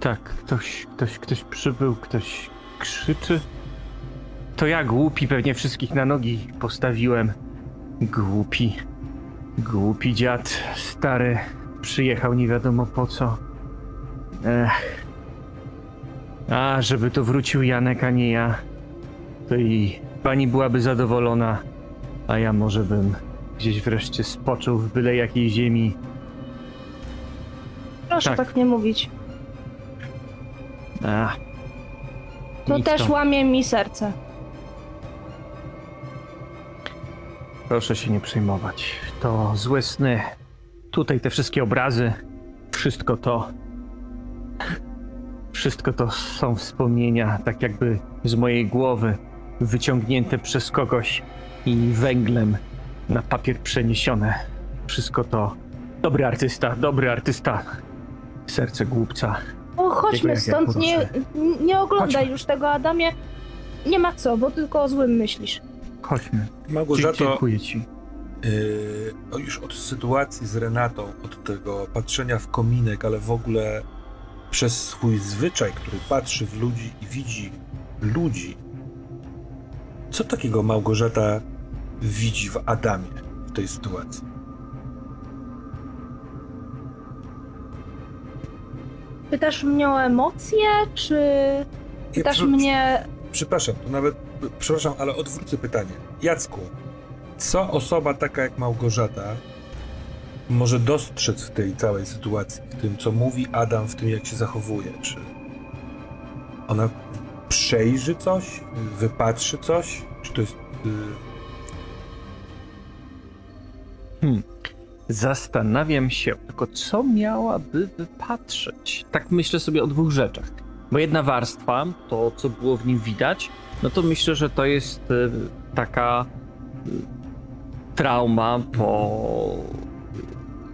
Speaker 3: tak, ktoś, ktoś, ktoś przybył, ktoś krzyczy. To ja głupi, pewnie wszystkich na nogi postawiłem. Głupi. Głupi dziad, stary, przyjechał nie wiadomo po co. Ech. A, żeby to wrócił Janek, a nie ja. To i pani byłaby zadowolona, a ja może bym gdzieś wreszcie spoczął w byle jakiej ziemi.
Speaker 4: Proszę
Speaker 3: Tak.
Speaker 4: tak, nie mówić.
Speaker 3: A,
Speaker 4: To
Speaker 3: nic
Speaker 4: też
Speaker 3: tam.
Speaker 4: łamie mi serce.
Speaker 3: Proszę się nie przejmować. To złe sny. Tutaj te wszystkie obrazy, wszystko to. Wszystko to są wspomnienia, tak jakby z mojej głowy, wyciągnięte przez kogoś i węglem na papier przeniesione. Wszystko to. Dobry artysta, dobry artysta. Serce głupca.
Speaker 4: O, chodźmy
Speaker 3: jak ja
Speaker 4: stąd, nie, nie oglądaj
Speaker 3: Chodźmy.
Speaker 4: już tego, Adamie. Nie ma co, bo tylko o złym myślisz.
Speaker 3: Chodźmy.
Speaker 1: Małgorzato,
Speaker 3: Dziękuję ci.
Speaker 1: Yy, już od sytuacji z Renatą, od tego patrzenia w kominek, ale w ogóle przez swój zwyczaj, który patrzy w ludzi i widzi ludzi, co takiego Małgorzata widzi w Adamie w tej sytuacji?
Speaker 4: Pytasz mnie o emocje, czy
Speaker 1: Ja
Speaker 4: pytasz
Speaker 1: prze-
Speaker 4: mnie...
Speaker 1: Przepraszam, to nawet, przepraszam, ale odwrócę pytanie. Jacku, co osoba taka jak Małgorzata może dostrzec w tej całej sytuacji, w tym, co mówi Adam, w tym, jak się zachowuje? Czy ona przejrzy coś, wypatrzy coś? Czy to jest... y,
Speaker 3: Zastanawiam się tylko, co miałaby wypatrzeć. Tak myślę sobie o dwóch rzeczach. Bo jedna warstwa, to co było w nim widać, no to myślę, że to jest y, taka y, trauma po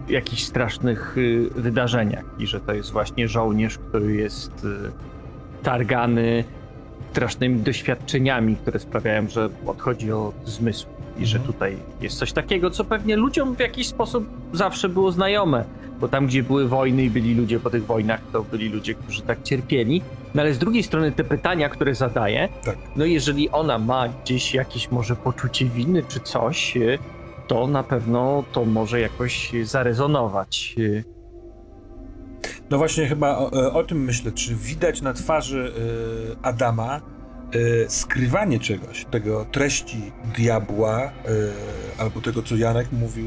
Speaker 3: jakichś strasznych y, wydarzeniach i że to jest właśnie żołnierz, który jest targany strasznymi doświadczeniami, które sprawiają, że odchodzi od zmysłu i że
Speaker 1: Mhm.
Speaker 3: tutaj jest coś takiego, co pewnie ludziom w jakiś sposób zawsze było znajome, bo tam, gdzie były wojny i byli ludzie po tych wojnach, to byli ludzie, którzy tak cierpieli. No ale z drugiej strony te pytania, które zadaje,
Speaker 1: Tak.
Speaker 3: no jeżeli ona ma gdzieś jakieś może poczucie winy czy coś, y, to na pewno to może jakoś zarezonować. y.
Speaker 1: No właśnie chyba o, e, o tym myślę, czy widać na twarzy y, Adama y, skrywanie czegoś, tego treści diabła, y, albo tego, co Janek mówił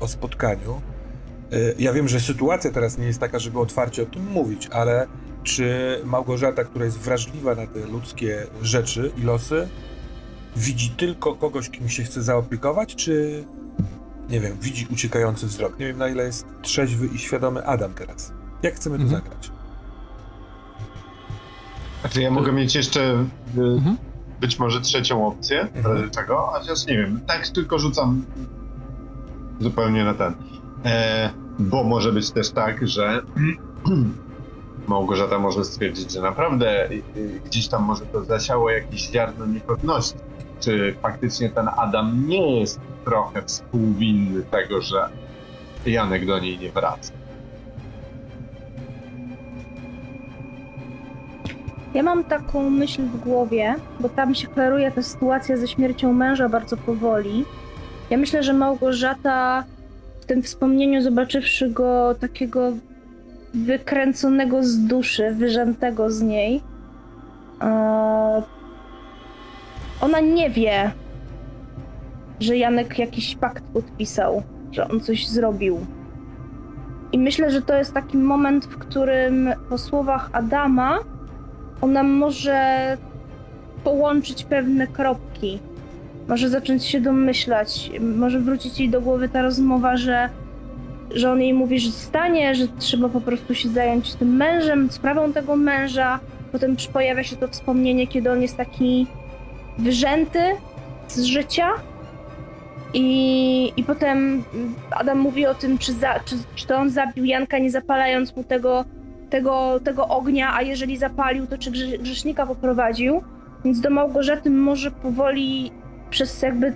Speaker 1: o spotkaniu. Ja wiem, że sytuacja teraz nie jest taka, żeby otwarcie o tym mówić, ale czy Małgorzata, która jest wrażliwa na te ludzkie rzeczy i losy, widzi tylko kogoś, kim się chce zaopiekować, czy nie wiem, widzi uciekający wzrok? Nie wiem, na ile jest trzeźwy i świadomy Adam teraz. Jak chcemy to
Speaker 3: Mhm.
Speaker 1: zagrać?
Speaker 2: Znaczy ja mogę mieć jeszcze y,
Speaker 3: Mhm.
Speaker 2: być może trzecią opcję, w
Speaker 1: Mhm.
Speaker 2: razie czego, chociaż nie wiem, tak tylko rzucam zupełnie na ten. E, bo może być też tak, że Małgorzata może stwierdzić, że naprawdę y, y, gdzieś tam może to zasiało jakieś ziarno niepewności. Czy faktycznie ten Adam nie jest trochę współwinny tego, że Janek do niej nie wraca?
Speaker 4: Ja mam taką myśl w głowie, bo tam się klaruje ta sytuacja ze śmiercią męża bardzo powoli. Ja myślę, że Małgorzata w tym wspomnieniu, zobaczywszy go takiego wykręconego z duszy, wyrzętego z niej, e, ona nie wie, że Janek jakiś pakt podpisał, że on coś zrobił. I myślę, że to jest taki moment, w którym po słowach Adama ona może połączyć pewne kropki. Może zacząć się domyślać, może wrócić jej do głowy ta rozmowa, że, że on jej mówi, że stanie, że trzeba po prostu się zająć tym mężem, sprawą tego męża. Potem pojawia się to wspomnienie, kiedy on jest taki wyrzęty z życia. I, I potem Adam mówi o tym, czy, za, czy, czy to on zabił Janka, nie zapalając mu tego tego, tego ognia, a jeżeli zapalił, to czy grze- grzesznika poprowadził. Więc do Małgorzaty może powoli przez jakby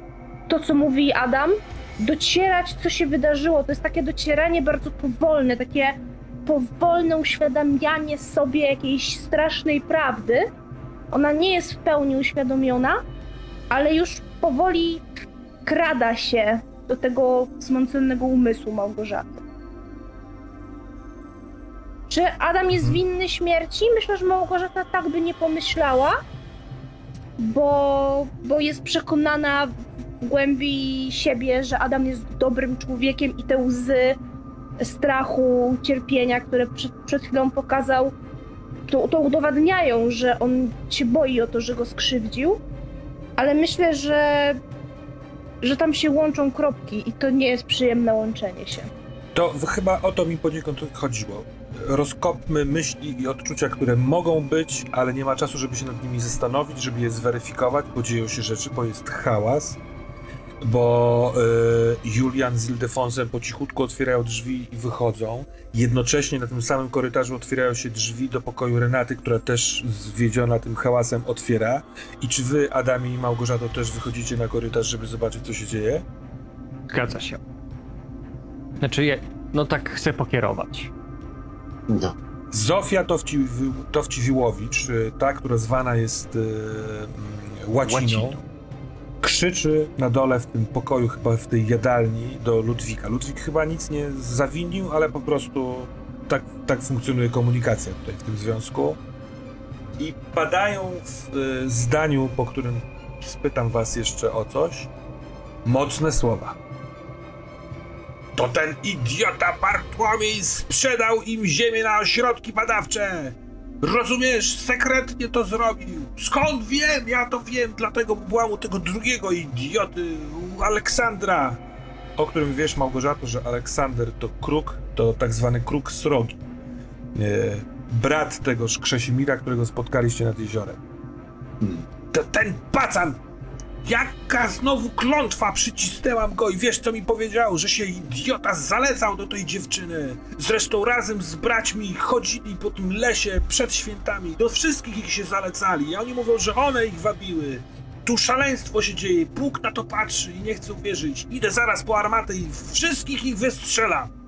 Speaker 4: to, co mówi Adam, docierać, co się wydarzyło. To jest takie docieranie bardzo powolne, takie powolne uświadamianie sobie jakiejś strasznej prawdy. Ona nie jest w pełni uświadomiona, ale już powoli krada się do tego zmąconego umysłu Małgorzaty. Czy Adam jest winny śmierci? Myślę, że Małgorzata tak by nie pomyślała, bo, bo jest przekonana głębi siebie, że Adam jest dobrym człowiekiem i te łzy strachu, cierpienia, które przed, przed chwilą pokazał, to, to udowadniają, że on się boi o to, że go skrzywdził. Ale myślę, że, że tam się łączą kropki i to nie jest przyjemne łączenie się.
Speaker 1: To chyba o to mi poniekąd chodziło. Rozkopmy myśli i odczucia, które mogą być, ale nie ma czasu, żeby się nad nimi zastanowić, żeby je zweryfikować, bo dzieją się rzeczy, bo jest hałas, bo y, Julian z Ildefonsem po cichutku otwierają drzwi i wychodzą. Jednocześnie na tym samym korytarzu otwierają się drzwi do pokoju Renaty, która też zwiedziona tym hałasem otwiera. I czy wy, Adamie i Małgorzato, też wychodzicie na korytarz, żeby zobaczyć, co się dzieje?
Speaker 3: Zgadza się. Znaczy, ja, no tak chcę pokierować.
Speaker 2: No.
Speaker 1: Zofia Towci, Towciwiłowicz, ta, która zwana jest y, mm, łaciną,
Speaker 3: Łaciną.
Speaker 1: Krzyczy na dole w tym pokoju, chyba w tej jadalni do Ludwika. Ludwik chyba nic nie zawinił, ale po prostu tak, tak funkcjonuje komunikacja tutaj w tym związku. I padają w y, zdaniu, po którym spytam was jeszcze o coś, mocne słowa. To ten idiota Bartłomiej sprzedał im ziemię na ośrodki badawcze! Rozumiesz, sekretnie to zrobił. Skąd wiem? Ja to wiem, dlatego byłam u tego drugiego idioty, u Aleksandra. O którym wiesz, Małgorzato, że Aleksander to kruk, to tak zwany kruk srogi. E, brat tegoż Krzesimira, którego spotkaliście nad jeziorem.
Speaker 2: Hmm.
Speaker 1: To ten pacan! Jaka znowu klątwa przycisnęłam go i wiesz co mi powiedział? Że się idiota zalecał do tej dziewczyny. Zresztą razem z braćmi chodzili po tym lesie przed świętami. Do wszystkich ich się zalecali, a oni mówią, że one ich wabiły. Tu szaleństwo się dzieje, Bóg na to patrzy i nie chce uwierzyć. Idę zaraz po armatę i wszystkich ich wystrzelam.